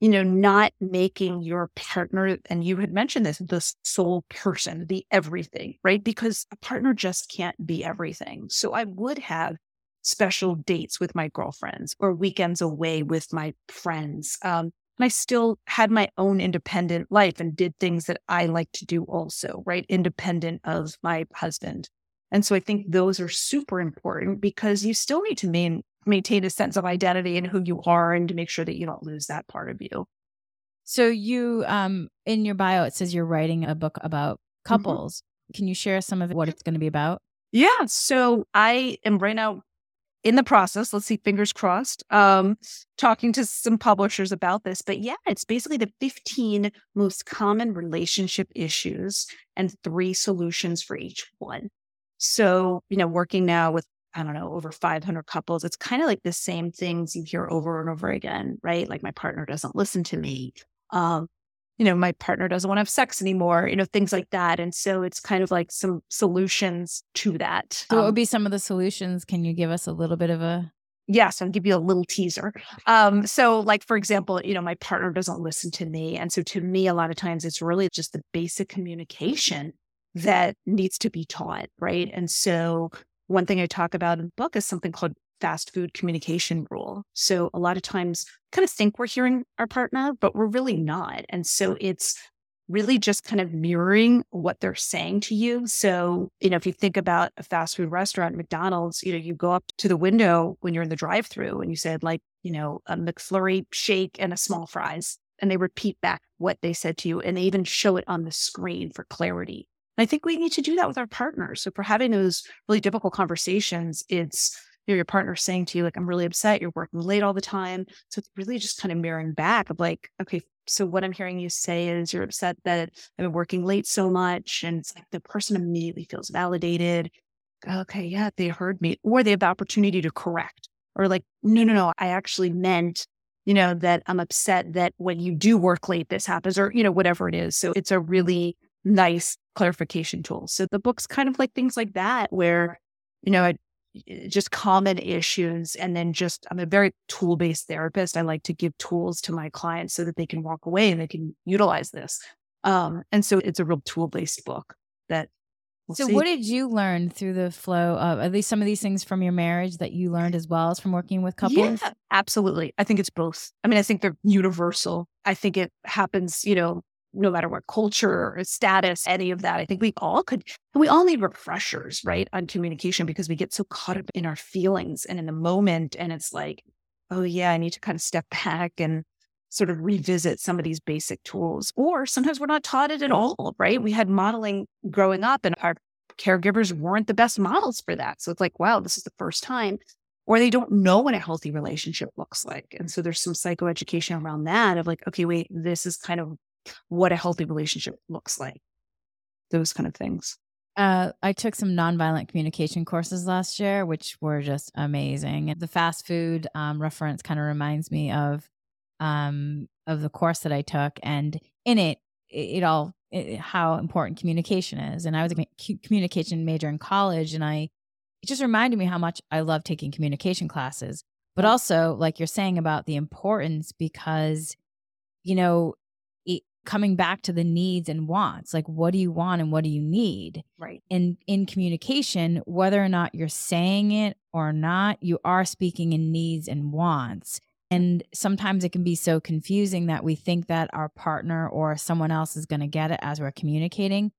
you know, not making your partner, and you had mentioned this, the sole person, the everything, right? Because a partner just can't be everything. So I would have special dates with my girlfriends or weekends away with my friends. Um, and I still had my own independent life and did things that I like to do also, right? Independent of my husband. And so I think those are super important because you still need to main, maintain a sense of identity and who you are and to make sure that you don't lose that part of you. So you um in your bio it says you're writing a book about Mm-hmm. couples. Can you share some of what it's going to be about? Yeah. So I am right now in the process, let's see, fingers crossed, um, talking to some publishers about this. But yeah, it's basically the 15 most common relationship issues and three solutions for each one. So, you know, working now with, I don't know, over 500 couples, it's kind of like the same things you hear over and over again, right? Like my partner doesn't listen to me. Um, you know, my partner doesn't want to have sex anymore, you know, things like that. And so it's kind of like some solutions to that. So what Um, would be some of the solutions? Can you give us a little bit of a Yes, I'll give you a little teaser. Um, so, like for example, you know, my partner doesn't listen to me, and so to me, a lot of times it's really just the basic communication that needs to be taught, right? And so, one thing I talk about in the book is something called fast food communication rule. So, a lot of times, kind of think we're hearing our partner, but we're really not, and so it's really just kind of mirroring what they're saying to you. So, you know, if you think about a fast food restaurant, McDonald's, you know, you go up to the window when you're in the drive through and you said, like, you know, a McFlurry shake and a small fries. And they repeat back what they said to you and they even show it on the screen for clarity. And I think we need to do that with our partners. So, if we're having those really difficult conversations, it's, you know, your partner saying to you, like, I'm really upset, you're working late all the time. So it's really just kind of mirroring back of like, okay, so what I'm hearing you say is you're upset that I've been working late so much. And it's like the person immediately feels validated. Okay, yeah, they heard me. Or they have the opportunity to correct. Or like, no, no, no, I actually meant, you know, that I'm upset that when you do work late, this happens, or, you know, whatever it is. So it's a really nice clarification tools. So the book's kind of like things like that, where, you know, I, eh, just common issues. And then just, I'm a very tool based therapist. I like to give tools to my clients so that they can walk away and they can utilize this. Um, and so it's a real tool based book that. we'll So see. what did you learn through the flow of at least some of these things from your marriage that you learned as well as from working with couples? Yeah, absolutely. I think it's both. I mean, I think they're universal. I think it happens, you know, no matter what culture or status, any of that. I think we all could, we all need refreshers, right, on communication because we get so caught up in our feelings and in the moment. And it's like, oh, yeah, I need to kind of step back and sort of revisit some of these basic tools. Or sometimes we're not taught it at all, right? We had modeling growing up and our caregivers weren't the best models for that. So it's like, wow, this is the first time or they don't know what a healthy relationship looks like. And so there's some psychoeducation around that of like, okay, wait, this is kind of what a healthy relationship looks like. Those kind of things. Uh, I took some nonviolent communication courses last year, which were just amazing. The fast food um, reference kind of reminds me of um, of the course that I took, and in it, it, it all it, how important communication is. And I was a communication major in college, and I it just reminded me how much I love taking communication classes, but also like you're saying about the importance because you know coming back to the needs and wants like what do you want and what do you need Right. in in communication whether or not you're saying it or not you are speaking in needs and wants and sometimes it can be so confusing that we think that our partner or someone else is going to get it as we're communicating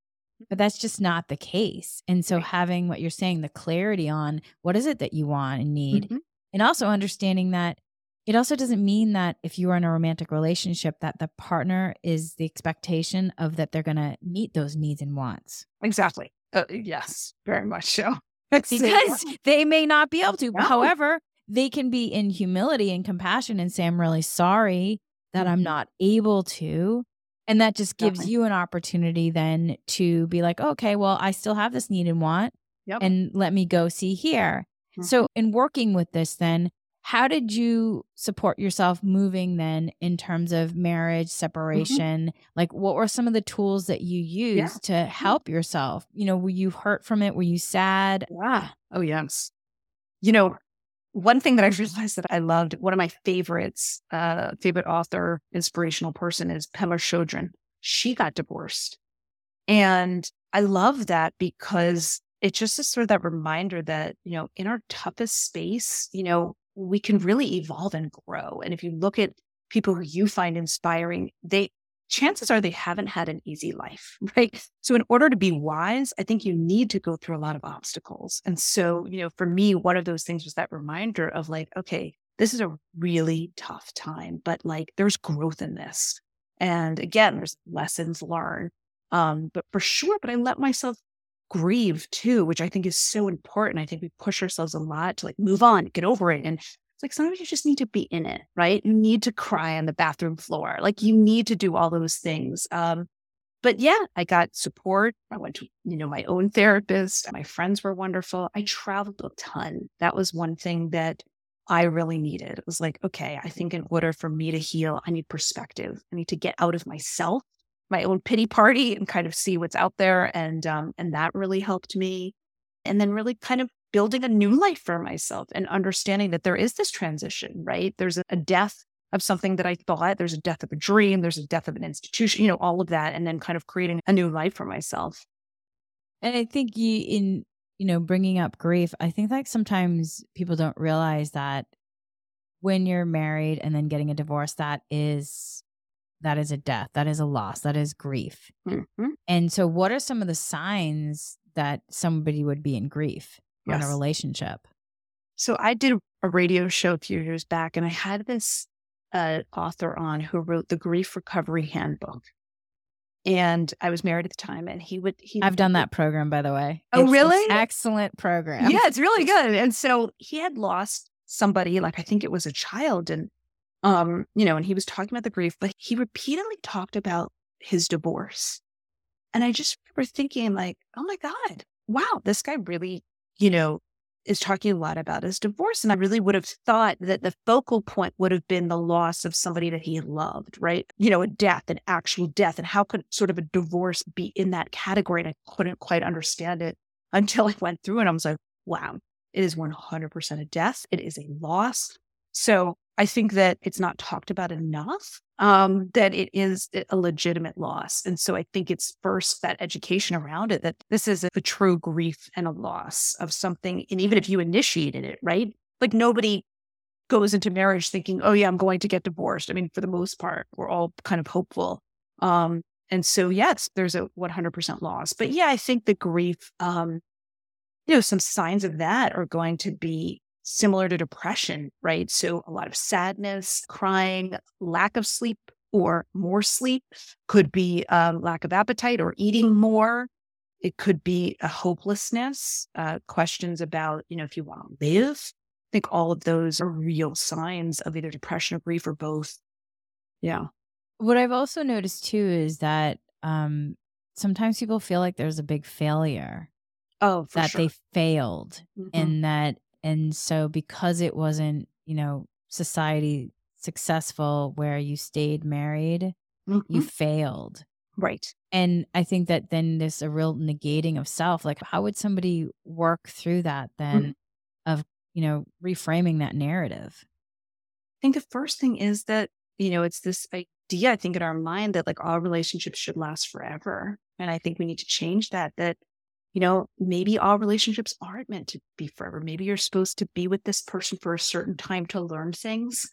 but that's just not the case and so Right. having what you're saying the clarity on what is it that you want and need Mhm. and also understanding that it also doesn't mean that if you are in a romantic relationship that the partner is the expectation of that they're going to meet those needs and wants Exactly. Uh, yes, very much so. because they may not be able to No. however they can be in humility and compassion and say i'm really sorry that i'm Mhm. not able to and that just gives Definitely. you an opportunity then to be like okay well i still have this need and want Yep. and let me go see here so in working with this then how did you support yourself moving then in terms of marriage separation like what were some of the tools that you used to help yourself you know were you hurt from it were you sad Yeah. Oh, yes. You know, one thing that I realized that I loved, one of my favorites, uh, favorite author, inspirational person is Pema Chodron. She got divorced. And I love that because it's just a sort of that reminder that, you know, in our toughest space, you know, we can really evolve and grow. And if you look at people who you find inspiring, they, chances are they haven't had an easy life, right? So, in order to be wise, I think you need to go through a lot of obstacles. And so, you know, for me, one of those things was that reminder of like, okay, this is a really tough time, but like there's growth in this. And again, there's lessons learned. Um, but for sure, but I let myself grieve too, which I think is so important. I think we push ourselves a lot to like move on, get over it. And it's like sometimes you just need to be in it, right? You need to cry on the bathroom floor. Like you need to do all those things. Um, but yeah, I got support. I went to, you know, my own therapist. My friends were wonderful. I traveled a ton. That was one thing that I really needed. It was like, okay, I think in order for me to heal, I need perspective. I need to get out of myself, my own pity party, and kind of see what's out there. And um, and that really helped me. And then really kind of building a new life for myself and understanding that there is this transition, right? There's a, death of something that I thought. There's a death of a dream. There's a death of an institution, you know, all of that. And then kind of creating a new life for myself. And I think you, in, you know, bringing up grief, I think like sometimes people don't realize that when you're married and then getting a divorce, that is, that is a death. That is a loss. That is grief. Mm-hmm. And so, what are some of the signs that somebody would be in grief yes. in a relationship? So, I did a radio show a few years back, and I had this an author on who wrote the Grief Recovery Handbook. And I was married at the time, and he would. He I've done that program, by the way. Oh, it's, really? It's excellent program. Yeah, it's really good. And so he had lost somebody, like I think it was a child, and um, you know, and he was talking about the grief, but he repeatedly talked about his divorce. And I just remember thinking, like, oh my God, wow, this guy really, you know, is talking a lot about his divorce. And I really would have thought that the focal point would have been the loss of somebody that he loved, right? You know, a death, an actual death. And how could sort of a divorce be in that category? And I couldn't quite understand it until I went through it. I was like, wow, it is 100% a death. It is a loss. So I think that it's not talked about enough um, that it is a legitimate loss. And so I think it's first that education around it that this is a, true grief and a loss of something. And even if you initiated it, right? Like nobody goes into marriage thinking, oh, yeah, I'm going to get divorced. I mean, for the most part, we're all kind of hopeful. Um, and so, yes, there's a 100% loss. But yeah, I think the grief, um, you know, some signs of that are going to be similar to depression, right? So a lot of sadness, crying, lack of sleep or more sleep could be um, lack of appetite or eating more. It could be a hopelessness, uh, questions about, you know, if you want to live. I think all of those are real signs of either depression or grief or both. Yeah. What I've also noticed too is that um, sometimes people feel like there's a big failure. Oh, that sure. they failed mm-hmm. and that and so because it wasn't, you know, society successful where you stayed married, mm-hmm. you failed. Right. And I think that then there's a real negating of self. Like, how would somebody work through that then mm-hmm. of, you know, reframing that narrative? I think the first thing is that, you know, it's this idea, I think, in our mind that like all relationships should last forever. And I think we need to change that, that you know, maybe all relationships aren't meant to be forever. Maybe you're supposed to be with this person for a certain time to learn things.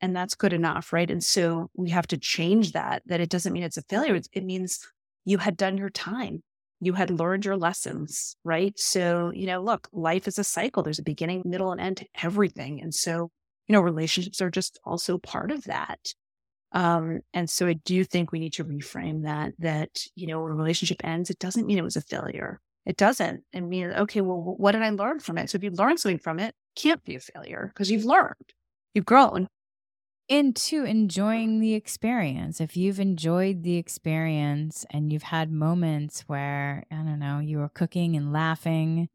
And that's good enough, right? And so we have to change that, that it doesn't mean it's a failure. It means you had done your time. You had learned your lessons, right? So, you know, look, life is a cycle. There's a beginning, middle, and end to everything. And so, you know, relationships are just also part of that. Um, and so I do think we need to reframe that, that, you know, when a relationship ends, it doesn't mean it was a failure. It doesn't. It means, okay, well, what did I learn from it? So if you learn something from it, it can't be a failure because you've learned, you've grown. Into enjoying the experience. If you've enjoyed the experience and you've had moments where, I don't know, you were cooking and laughing,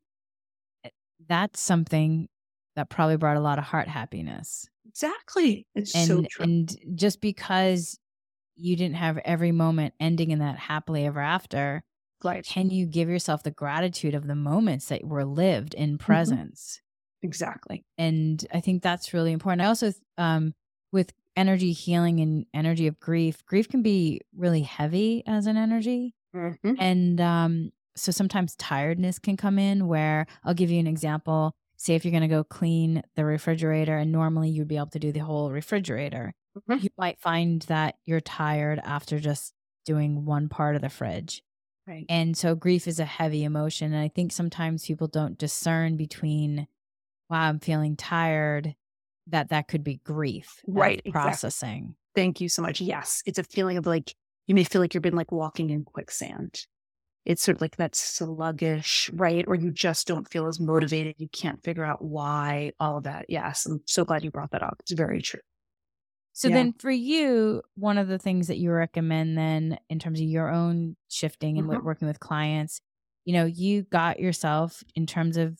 eh, that's something that probably brought a lot of heart happiness. Exactly. It's and, so true. And just because you didn't have every moment ending in that happily ever after, right. can you give yourself the gratitude of the moments that were lived in mm-hmm. presence? Mm-hmm. Exactly. And I think that's really important. I also, um, with energy healing and energy of grief, grief can be really heavy as an energy. Mm-hmm. And um, so sometimes tiredness can come in where I'll give you an example say if you're going to go clean the refrigerator and normally you'd be able to do the whole refrigerator mm-hmm. you might find that you're tired after just doing one part of the fridge right and so grief is a heavy emotion and i think sometimes people don't discern between wow i'm feeling tired that that could be grief, Right, exactly. Processing. Thank you so much. Yes, it's a feeling of like you may feel like you've been like walking in quicksand. It's sort of like that sluggish, right? Or you just don't feel as motivated. You can't figure out why, all of that. Yes, I'm so glad you brought that up. It's very true. So Yeah. then for you, one of the things that you recommend then in terms of your own shifting and Mhm. working with clients, you know, you got yourself in terms of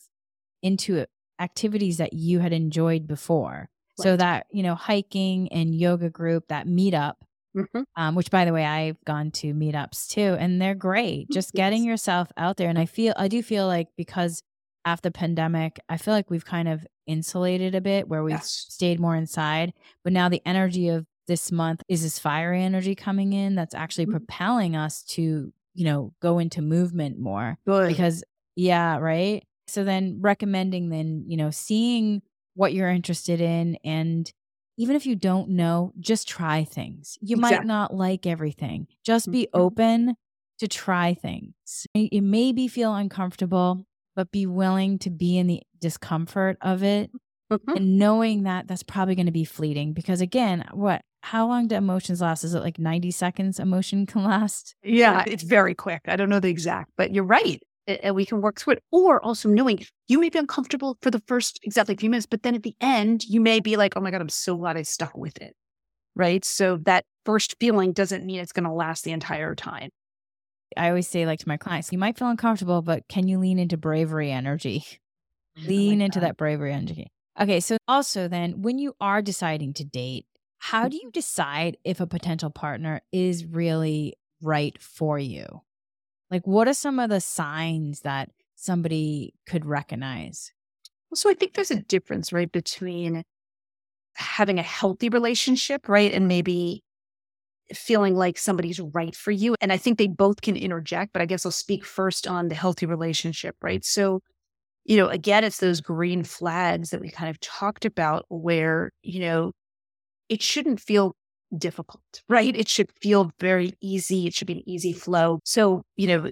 into activities that you had enjoyed before. So that, you know, hiking and yoga group, that meetup, Mhm. um, which by the way, I've gone to meetups too, and they're great. Just getting yourself out there. And I feel, I do feel like because after pandemic, I feel like we've kind of insulated a bit where we've Yes. stayed more inside. But now the energy of this month is this fiery energy coming in that's actually Mhm. propelling us to, you know, go into movement more Good. because yeah right so then recommending then you know seeing what you're interested in and even if you don't know just try things you might not like everything just be Mhm. open to try things it maybe feel uncomfortable but be willing to be in the discomfort of it Mhm. and knowing that that's probably going to be fleeting because again what how long do emotions last is it like 90 seconds emotion can last Yeah, it's very quick. I don't know the exact, but you're right. And we can work through it. Or also knowing you may be uncomfortable for the first exactly few minutes, but then at the end, you may be like, oh my God, I'm so glad I stuck with it. Right. So that first feeling doesn't mean it's going to last the entire time. I always say, like to my clients, you might feel uncomfortable, but can you lean into bravery energy? Lean like into that bravery energy. Okay. So, also, then when you are deciding to date, how do mm-hmm. you decide if a potential partner is really right for you? Like, what are some of the signs that somebody could recognize? Well, So I think there's a difference, right, between having a healthy relationship, right, and maybe feeling like somebody's right for you. And I think they both can interject, but I guess I'll speak first on the healthy relationship, right? So, you know, again, it's those green flags that we kind of talked about where, you know, it shouldn't feel difficult, right? It should feel very easy. It should be an easy flow. So, you know,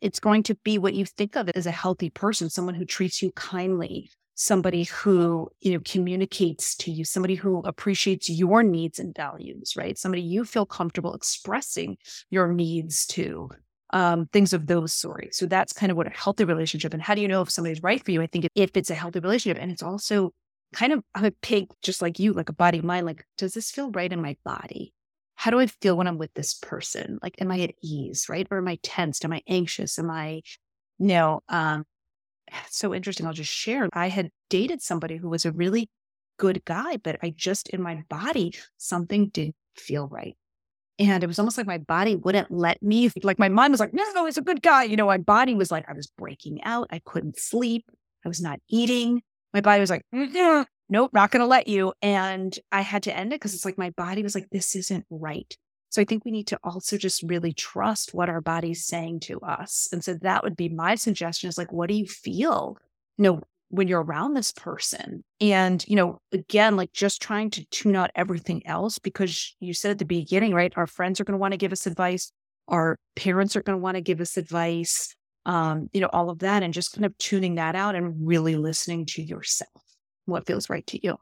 it's going to be what you think of as a healthy person, someone who treats you kindly, somebody who, you know, communicates to you, somebody who appreciates your needs and values, right? Somebody you feel comfortable expressing your needs to, um, things of those sorts. So that's kind of what a healthy relationship. And how do you know if somebody's right for you? I think if it's a healthy relationship and it's also kind of I'm a pig, just like you, like a body mind, like, does this feel right in my body? How do I feel when I'm with this person? Like, am I at ease, right? Or am I tensed? Am I anxious? Am I, no, um, so interesting. I'll just share. I had dated somebody who was a really good guy, but I just in my body, something didn't feel right. And it was almost like my body wouldn't let me, like my mind was like, no, no, he's a good guy. You know, my body was like, I was breaking out. I couldn't sleep. I was not eating. My body was like, "Mm-mm, nope, not going to let you. And I had to end it because it's like my body was like, this isn't right. So I think we need to also just really trust what our body's saying to us. And so that would be my suggestion is like, what do you feel? You know, when you're around this person. And, you know, again, like just trying to tune out everything else because you said at the beginning, right? Our friends are going to want to give us advice. Our parents are going to want to give us advice. Um, you know, all of that and just kind of tuning that out and really listening to yourself, what feels right to you.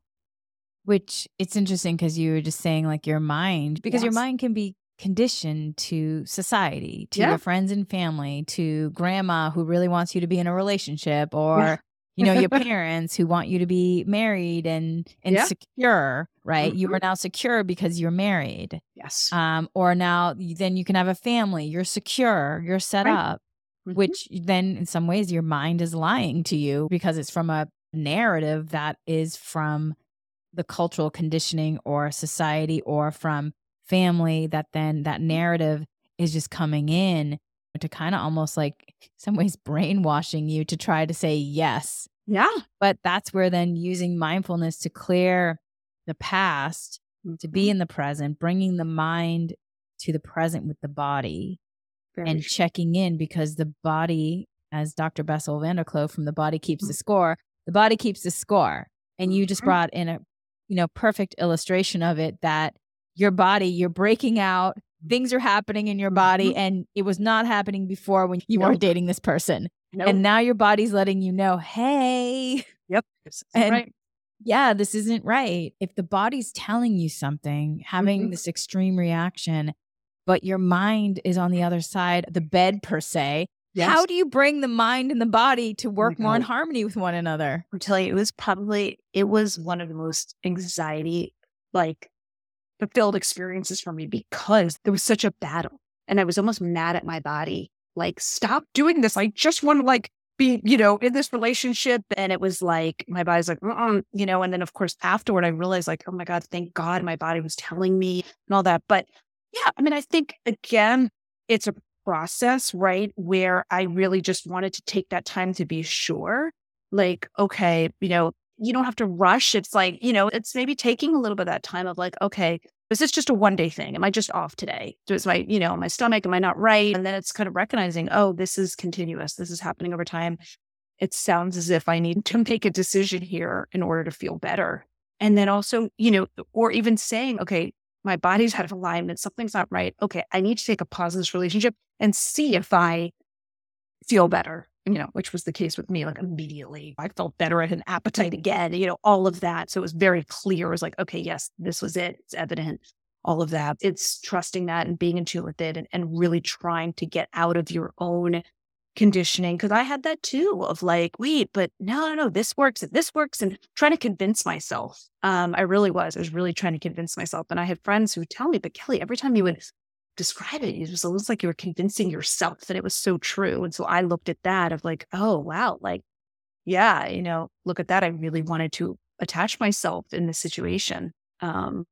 Which it's interesting because you were just saying like your mind, because your mind can be conditioned to society, to Yeah. your friends and family, to grandma who really wants you to be in a relationship, or you know your parents who want you to be married and and Yeah. secure. Right? You Mhm. are now secure because you're married. Yes. Um, or now then you can have a family. You're secure. You're set Right. up. Mhm. Which then, in some ways, your mind is lying to you because it's from a narrative that is from the cultural conditioning or society or from family that then that narrative is just coming in to kind of almost like some ways brainwashing you to try to say yes yeah. but that's where then using mindfulness to clear the past to be Mhm. in the present bringing the mind to the present with the body Very and true. checking in because the body, as Dr. Bessel van der Kolk from The Body Keeps Mm. the Score, the body keeps the score. And you just Mhm. brought in a, you know, perfect illustration of it that your body, you're breaking out, things are happening in your body, Mhm. and it was not happening before when you Nope. weren't dating this person. Nope. And now your body's letting you know, hey, Yep. This And right. yeah, this isn't right. If the body's telling you something, having mm-hmm. this extreme reaction, but your mind is on the other side, of the bed per se, Yes. How do you bring the mind and the body to oh work oh more in harmony with one another? I'm telling you, it was probably it was one of the most anxiety like fulfilled experiences for me because there was such a battle. And I was almost mad at my body. Like, stop doing this. I just want to like be, you know, in this relationship. And it was like, my body's like, you know, and then of course afterward I realized like, oh my God, thank God my body was telling me and all that. But yeah, I mean, I think again, it's a process, right? Where I really just wanted to take that time to be sure. Like, okay, you know, you don't have to rush. It's like, you know, it's maybe taking a little bit of that time of like, okay, is this just a one day thing? Am I just off today? Is my, you know, my stomach, am I not right? And then it's kind of recognizing, oh, this is continuous. This is happening over time. It sounds as if I need to make a decision here in order to feel better. And then also, you know, or even saying, okay, my body's out of alignment, something's not right. Okay, I need to take a pause in this relationship and see if I feel better, you know, which was the case with me. Like immediately, I felt better. I had an appetite again, you know, all of that. So it was very clear. It was like, okay, yes, this was it. It's evident, all of that. It's trusting that and being in tune with it and, and really trying to get out of your own conditioning because I had that too of like, wait, but no, no, no, this works this works and trying to convince myself. Um, I really was. I was really trying to convince myself. And I had friends who would tell me, but Kelli, every time you would describe it, it was almost like you were convincing yourself that it was so true. And so I looked at that of like, oh wow, like, yeah, you know, look at that. I really wanted to attach myself in this situation. Um,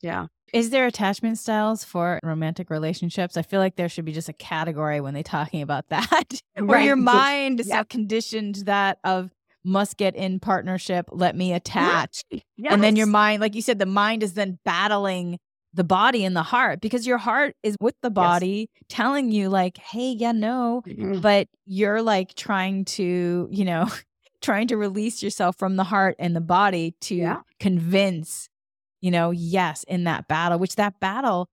yeah. Is there attachment styles for romantic relationships? I feel like there should be just a category when they're talking about that, where right. your mind is yeah. so conditioned that of must get in partnership, let me attach. Yes. And then your mind, like you said, the mind is then battling the body and the heart because your heart is with the body yes. telling you like, hey, yeah, no, mm-hmm. but you're like trying to, you know, trying to release yourself from the heart and the body to yeah. convince you know, yes, in that battle, which that battle,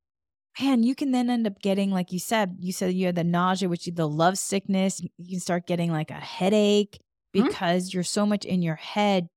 man, you can then end up getting, like you said, you said you had the nausea, which the love sickness. You can start getting like a headache mm-hmm. because mm-hmm. you're so much in your head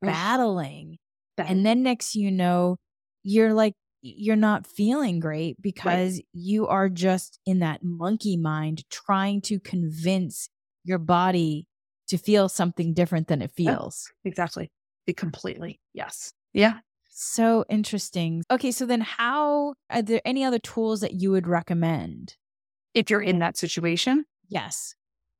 battling. And then next you know, you're like, you're not feeling great because right. you are just in that monkey mind trying to convince your body to feel something different than it feels. Oh, exactly. It completely. Yes. Yeah. So interesting. Okay, so then how are there any other tools that you would recommend? If you're in that situation? Yes.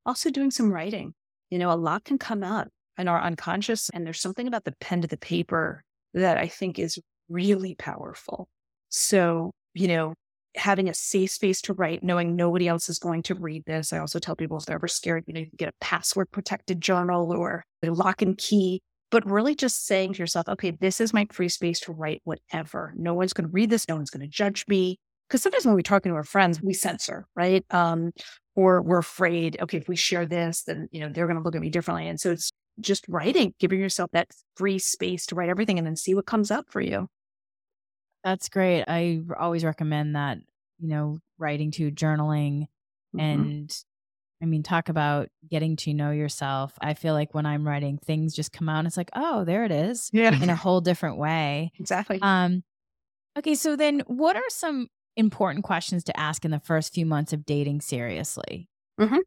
Also doing some writing. You know, a lot can come up in our unconscious, and there's something about the pen to the paper that I think is really powerful. So, you know, having a safe space to write, knowing nobody else is going to read this. I also tell people if they're ever scared, you know, you can get a password protected journal or a lock and key but really just saying to yourself, okay, this is my free space to write whatever. No one's going to read this. No one's going to judge me. Because sometimes when we're talking to our friends, we censor, right? Um, or we're afraid, okay, if we share this, then, you know, they're going to look at me differently. And so it's just writing, giving yourself that free space to write everything and then see what comes up for you. That's great. I always recommend that, you know, writing to journaling mm-hmm. and I mean, talk about getting to know yourself. I feel like when I'm writing, things just come out. it's like, oh, there it is. Yeah. In a whole different way. Exactly. Um, okay. So then what are some important questions to ask in the first few months of dating seriously? Mm-hmm.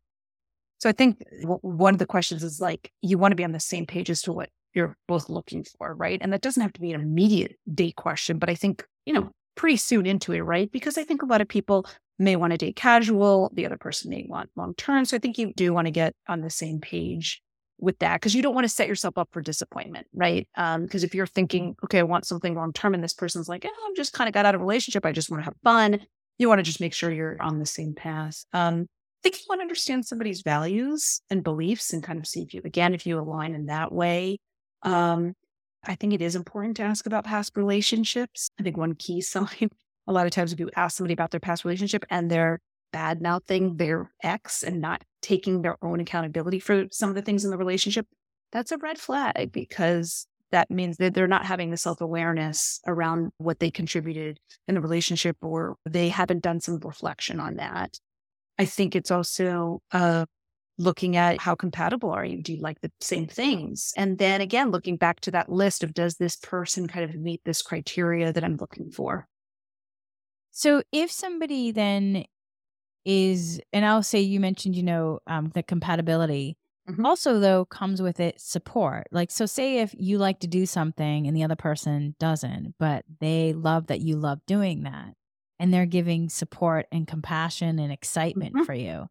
So I think one of the questions is like, you want to be on the same page as to what you're both looking for, right? And that doesn't have to be an immediate date question, but I think, you know, pretty soon into it, right? Because I think a lot of people may want to date casual, the other person may want long term. So I think you do want to get on the same page with that because you don't want to set yourself up for disappointment, right? Because um, if you're thinking, okay, I want something long term, and this person's like, oh, I'm just kind of got out of relationship, I just want to have fun. You want to just make sure you're on the same path. Um, I think you want to understand somebody's values and beliefs and kind of see if you, again, if you align in that way. Um, I think it is important to ask about past relationships. I think one key sign a lot of times if you ask somebody about their past relationship and they're bad mouthing their ex and not taking their own accountability for some of the things in the relationship, that's a red flag because that means that they're not having the self awareness around what they contributed in the relationship or they haven't done some reflection on that. I think it's also uh, looking at how compatible are you? Do you like the same things? And then again, looking back to that list of does this person kind of meet this criteria that I'm looking for? So if somebody then is, and I'll say you mentioned, you know, um, the compatibility. Mm-hmm. Also, though, comes with it support. Like, so say if you like to do something and the other person doesn't, but they love that you love doing that and they're giving support and compassion and excitement mm-hmm. for you,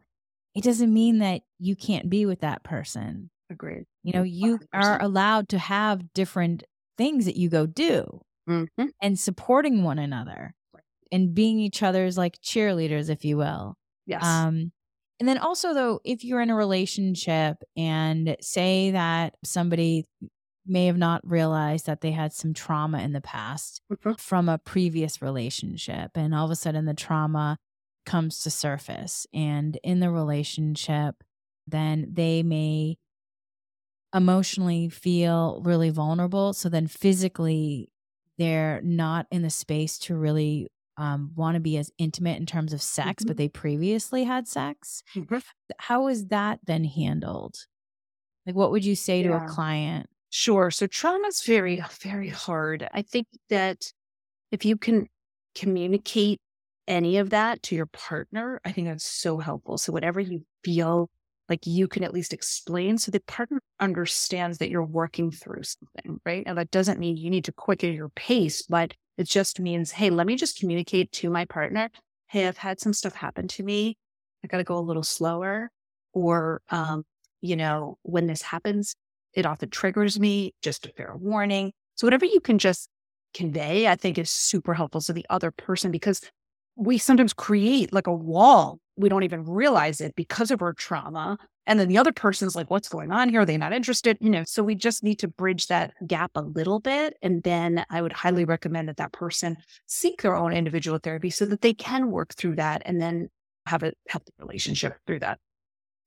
it doesn't mean that you can't be with that person. Agreed. You know, you 100%. are allowed to have different things that you go do mm-hmm. and supporting one another and being each other's like cheerleaders, if you will. Yes. Um, and then also, though, if you're in a relationship and say that somebody may have not realized that they had some trauma in the past mm-hmm. from a previous relationship, and all of a sudden the trauma comes to surface, and in the relationship, then they may emotionally feel really vulnerable. So then physically, they're not in the space to really um, want to be as intimate in terms of sex, mm-hmm. but they previously had sex. Mm-hmm. How is that then handled? Like, what would you say yeah. to a client? Sure. So, trauma is very, very hard. I think that if you can communicate any of that to your partner, I think that's so helpful. So, whatever you feel like you can at least explain so the partner understands that you're working through something, right? And that doesn't mean you need to quicken your pace, but it just means, hey, let me just communicate to my partner. Hey, I've had some stuff happen to me. I got to go a little slower. Or, um, you know, when this happens, it often triggers me, just a fair warning. So, whatever you can just convey, I think is super helpful to the other person because we sometimes create like a wall. We don't even realize it because of our trauma. And then the other person's like, what's going on here? Are they not interested? You know, so we just need to bridge that gap a little bit. And then I would highly recommend that that person seek their own individual therapy so that they can work through that and then have a healthy relationship through that.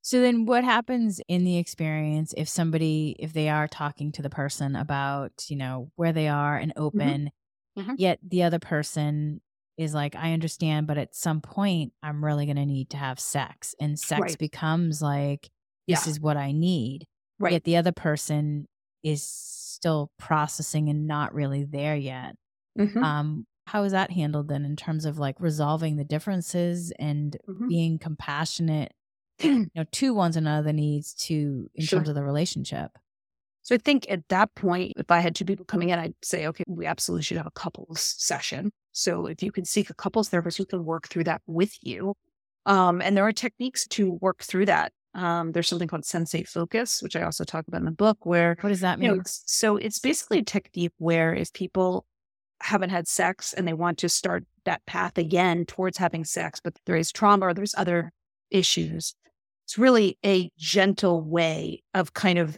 So then what happens in the experience if somebody, if they are talking to the person about, you know, where they are and mm-hmm. open, mm-hmm. Mm-hmm. yet the other person is like, I understand, but at some point, I'm really going to need to have sex. And sex right. becomes like, this yeah. is what I need. Right. Yet the other person is still processing and not really there yet. Mm-hmm. Um, how is that handled then in terms of like resolving the differences and mm-hmm. being compassionate, you know, to one's another needs to in sure. terms of the relationship? So I think at that point, if I had two people coming in, I'd say, okay, we absolutely should have a couples session. So if you can seek a couples therapist who can work through that with you. Um, and there are techniques to work through that. Um, there's something called sensate focus, which I also talk about in the book, where what does that mean? You know, so it's basically a technique where if people haven't had sex and they want to start that path again towards having sex, but there is trauma or there's other issues, it's really a gentle way of kind of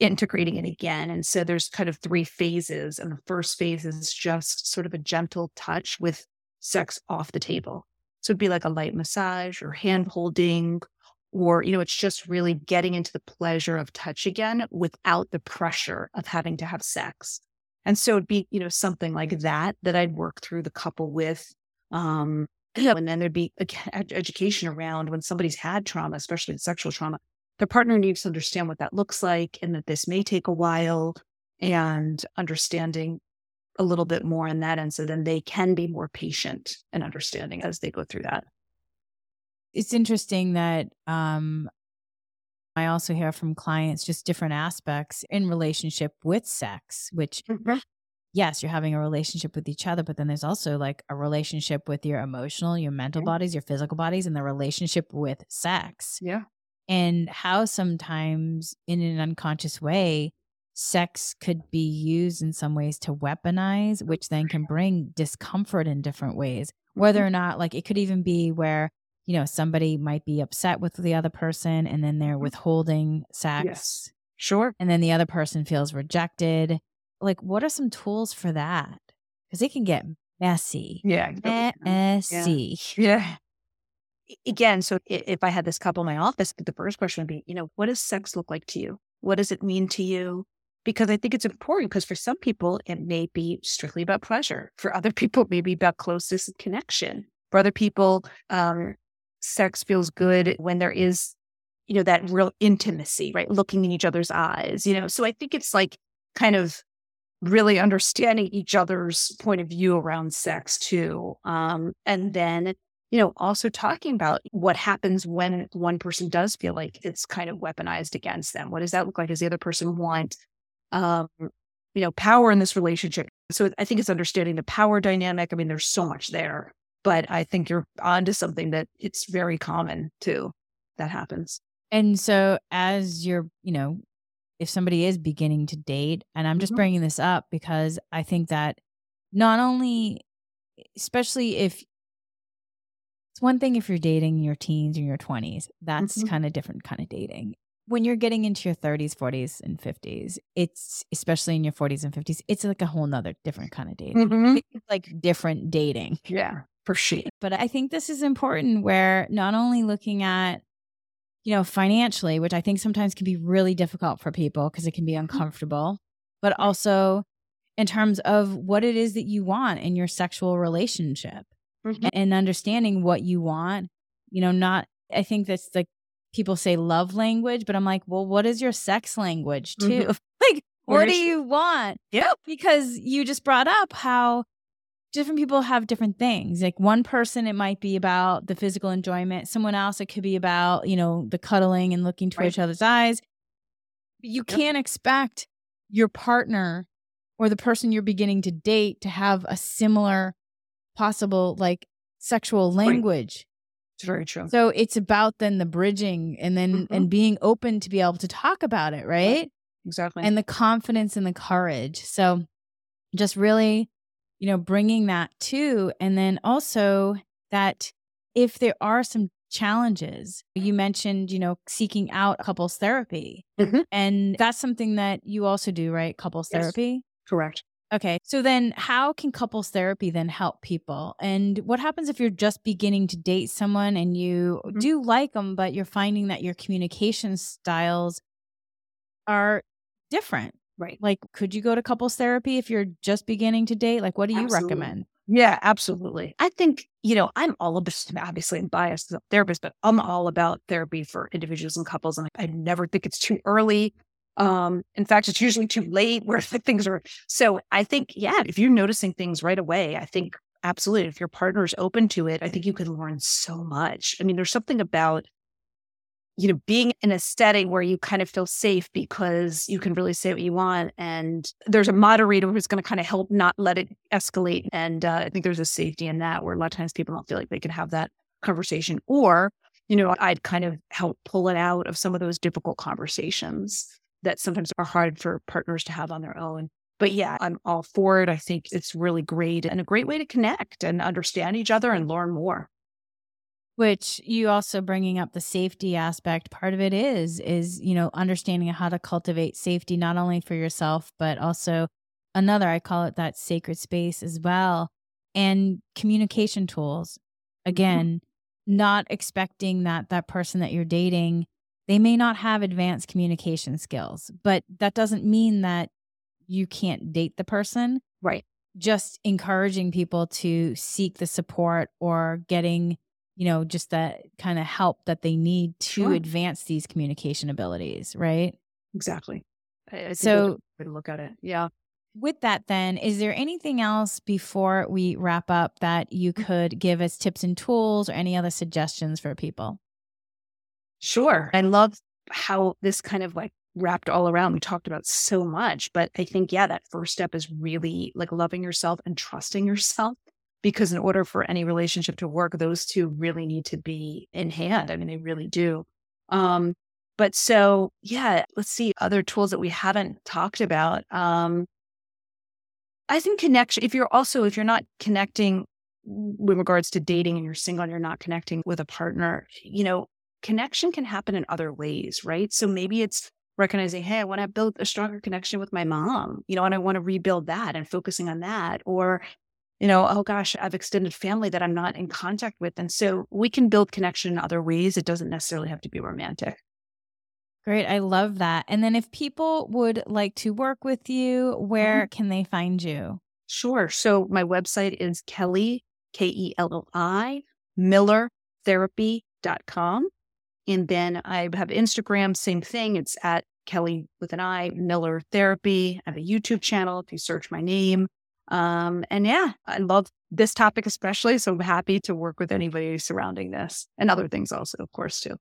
integrating it again. And so there's kind of three phases. And the first phase is just sort of a gentle touch with sex off the table. So it'd be like a light massage or hand holding, or, you know, it's just really getting into the pleasure of touch again without the pressure of having to have sex. And so it'd be, you know, something like that that I'd work through the couple with. Um, and then there'd be education around when somebody's had trauma, especially sexual trauma, the partner needs to understand what that looks like and that this may take a while and understanding a little bit more in that. And so then they can be more patient and understanding as they go through that. It's interesting that um, I also hear from clients just different aspects in relationship with sex, which mm-hmm. yes, you're having a relationship with each other, but then there's also like a relationship with your emotional, your mental mm-hmm. bodies, your physical bodies, and the relationship with sex. Yeah and how sometimes in an unconscious way sex could be used in some ways to weaponize which then can bring discomfort in different ways whether mm-hmm. or not like it could even be where you know somebody might be upset with the other person and then they're mm-hmm. withholding sex yes. sure and then the other person feels rejected like what are some tools for that because it can get messy yeah messy yeah. yeah again, so if I had this couple in my office, the first question would be, you know, what does sex look like to you? What does it mean to you? Because I think it's important because for some people, it may be strictly about pleasure. For other people, it may be about closeness and connection. For other people, um, sex feels good when there is you know, that real intimacy, right? Looking in each other's eyes, you know. So I think it's like kind of really understanding each other's point of view around sex too. Um, and then, you know, also talking about what happens when one person does feel like it's kind of weaponized against them. What does that look like? Does the other person want, um, you know, power in this relationship? So I think it's understanding the power dynamic. I mean, there's so much there, but I think you're onto something that it's very common too that happens. And so as you're, you know, if somebody is beginning to date, and I'm just mm-hmm. bringing this up because I think that not only, especially if it's one thing if you're dating your teens or your 20s, that's mm-hmm. kind of different kind of dating. When you're getting into your 30s, 40s, and 50s, it's especially in your 40s and 50s, it's like a whole nother different kind of dating. Mm-hmm. It's like different dating. Yeah, for sure. But I think this is important where not only looking at you know, financially, which I think sometimes can be really difficult for people because it can be mm-hmm. uncomfortable, but also in terms of what it is that you want in your sexual relationship mm-hmm. and understanding what you want. You know, not, I think that's like people say love language, but I'm like, well, what is your sex language too? Mm-hmm. like, what do you want? Yep. Because you just brought up how different people have different things. Like one person, it might be about the physical enjoyment. Someone else, it could be about, you know, the cuddling and looking to right. each other's eyes. You yep. can't expect your partner or the person you're beginning to date to have a similar possible like sexual language. It's very true. So it's about then the bridging and then mm-hmm. and being open to be able to talk about it, right? Exactly. And the confidence and the courage. So just really you know, bringing that too. And then also that if there are some challenges, you mentioned, you know, seeking out couples therapy. Mm-hmm. And that's something that you also do, right? Couples yes. therapy? Correct. Okay. So then how can couples therapy then help people? And what happens if you're just beginning to date someone and you mm-hmm. do like them, but you're finding that your communication styles are different? Right. Like, could you go to couples therapy if you're just beginning to date? Like, what do you absolutely. recommend? Yeah, absolutely. I think, you know, I'm all about, obviously, I'm biased as a therapist, but I'm all about therapy for individuals and couples. And I never think it's too early. Um, in fact, it's usually too late where things are. So I think, yeah, if you're noticing things right away, I think absolutely. If your partner is open to it, I think you can learn so much. I mean, there's something about you know, being in a setting where you kind of feel safe because you can really say what you want. And there's a moderator who's going to kind of help not let it escalate. And uh, I think there's a safety in that where a lot of times people don't feel like they can have that conversation. Or, you know, I'd kind of help pull it out of some of those difficult conversations that sometimes are hard for partners to have on their own. But yeah, I'm all for it. I think it's really great and a great way to connect and understand each other and learn more which you also bringing up the safety aspect part of it is is you know understanding how to cultivate safety not only for yourself but also another i call it that sacred space as well and communication tools mm-hmm. again mm-hmm. not expecting that that person that you're dating they may not have advanced communication skills but that doesn't mean that you can't date the person right just encouraging people to seek the support or getting you know, just that kind of help that they need to sure. advance these communication abilities, right? Exactly. I, I so, way to look at it. Yeah. With that, then, is there anything else before we wrap up that you mm. could give as tips and tools or any other suggestions for people? Sure. I love how this kind of like wrapped all around. We talked about so much, but I think, yeah, that first step is really like loving yourself and trusting yourself because in order for any relationship to work, those two really need to be in hand. I mean, they really do. Um, but so, yeah, let's see other tools that we haven't talked about. Um, I think connection, if you're also, if you're not connecting with regards to dating and you're single and you're not connecting with a partner, you know, connection can happen in other ways, right? So maybe it's recognizing, hey, I want to build a stronger connection with my mom, you know, and I want to rebuild that and focusing on that. Or you know, oh gosh, I have extended family that I'm not in contact with. And so we can build connection in other ways. It doesn't necessarily have to be romantic. Great. I love that. And then if people would like to work with you, where mm-hmm. can they find you? Sure. So my website is Kelli, K E L L I, Miller millertherapy.com. And then I have Instagram, same thing. It's at Kelli with an I, Miller Therapy. I have a YouTube channel if you search my name. Um, and yeah, I love this topic especially. So I'm happy to work with anybody surrounding this and other things also, of course, too.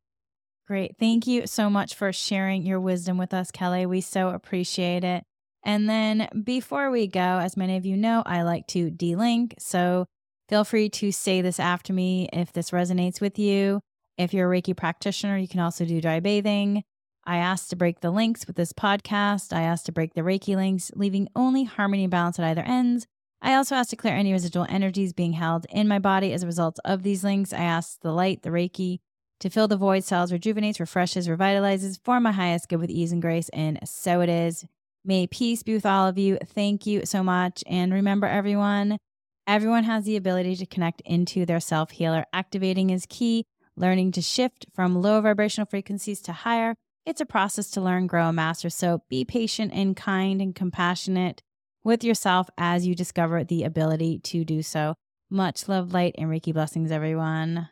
Great. Thank you so much for sharing your wisdom with us, Kelli. We so appreciate it. And then before we go, as many of you know, I like to delink. So feel free to say this after me if this resonates with you. If you're a Reiki practitioner, you can also do dry bathing. I asked to break the links with this podcast. I asked to break the Reiki links, leaving only harmony and balance at either ends. I also asked to clear any residual energies being held in my body as a result of these links. I asked the light, the Reiki, to fill the void cells, rejuvenates, refreshes, revitalizes for my highest good with ease and grace. And so it is. May peace be with all of you. Thank you so much. And remember, everyone, everyone has the ability to connect into their self healer. Activating is key. Learning to shift from low vibrational frequencies to higher. It's a process to learn, grow, and master. So be patient and kind and compassionate with yourself as you discover the ability to do so. Much love, light, and Reiki blessings, everyone.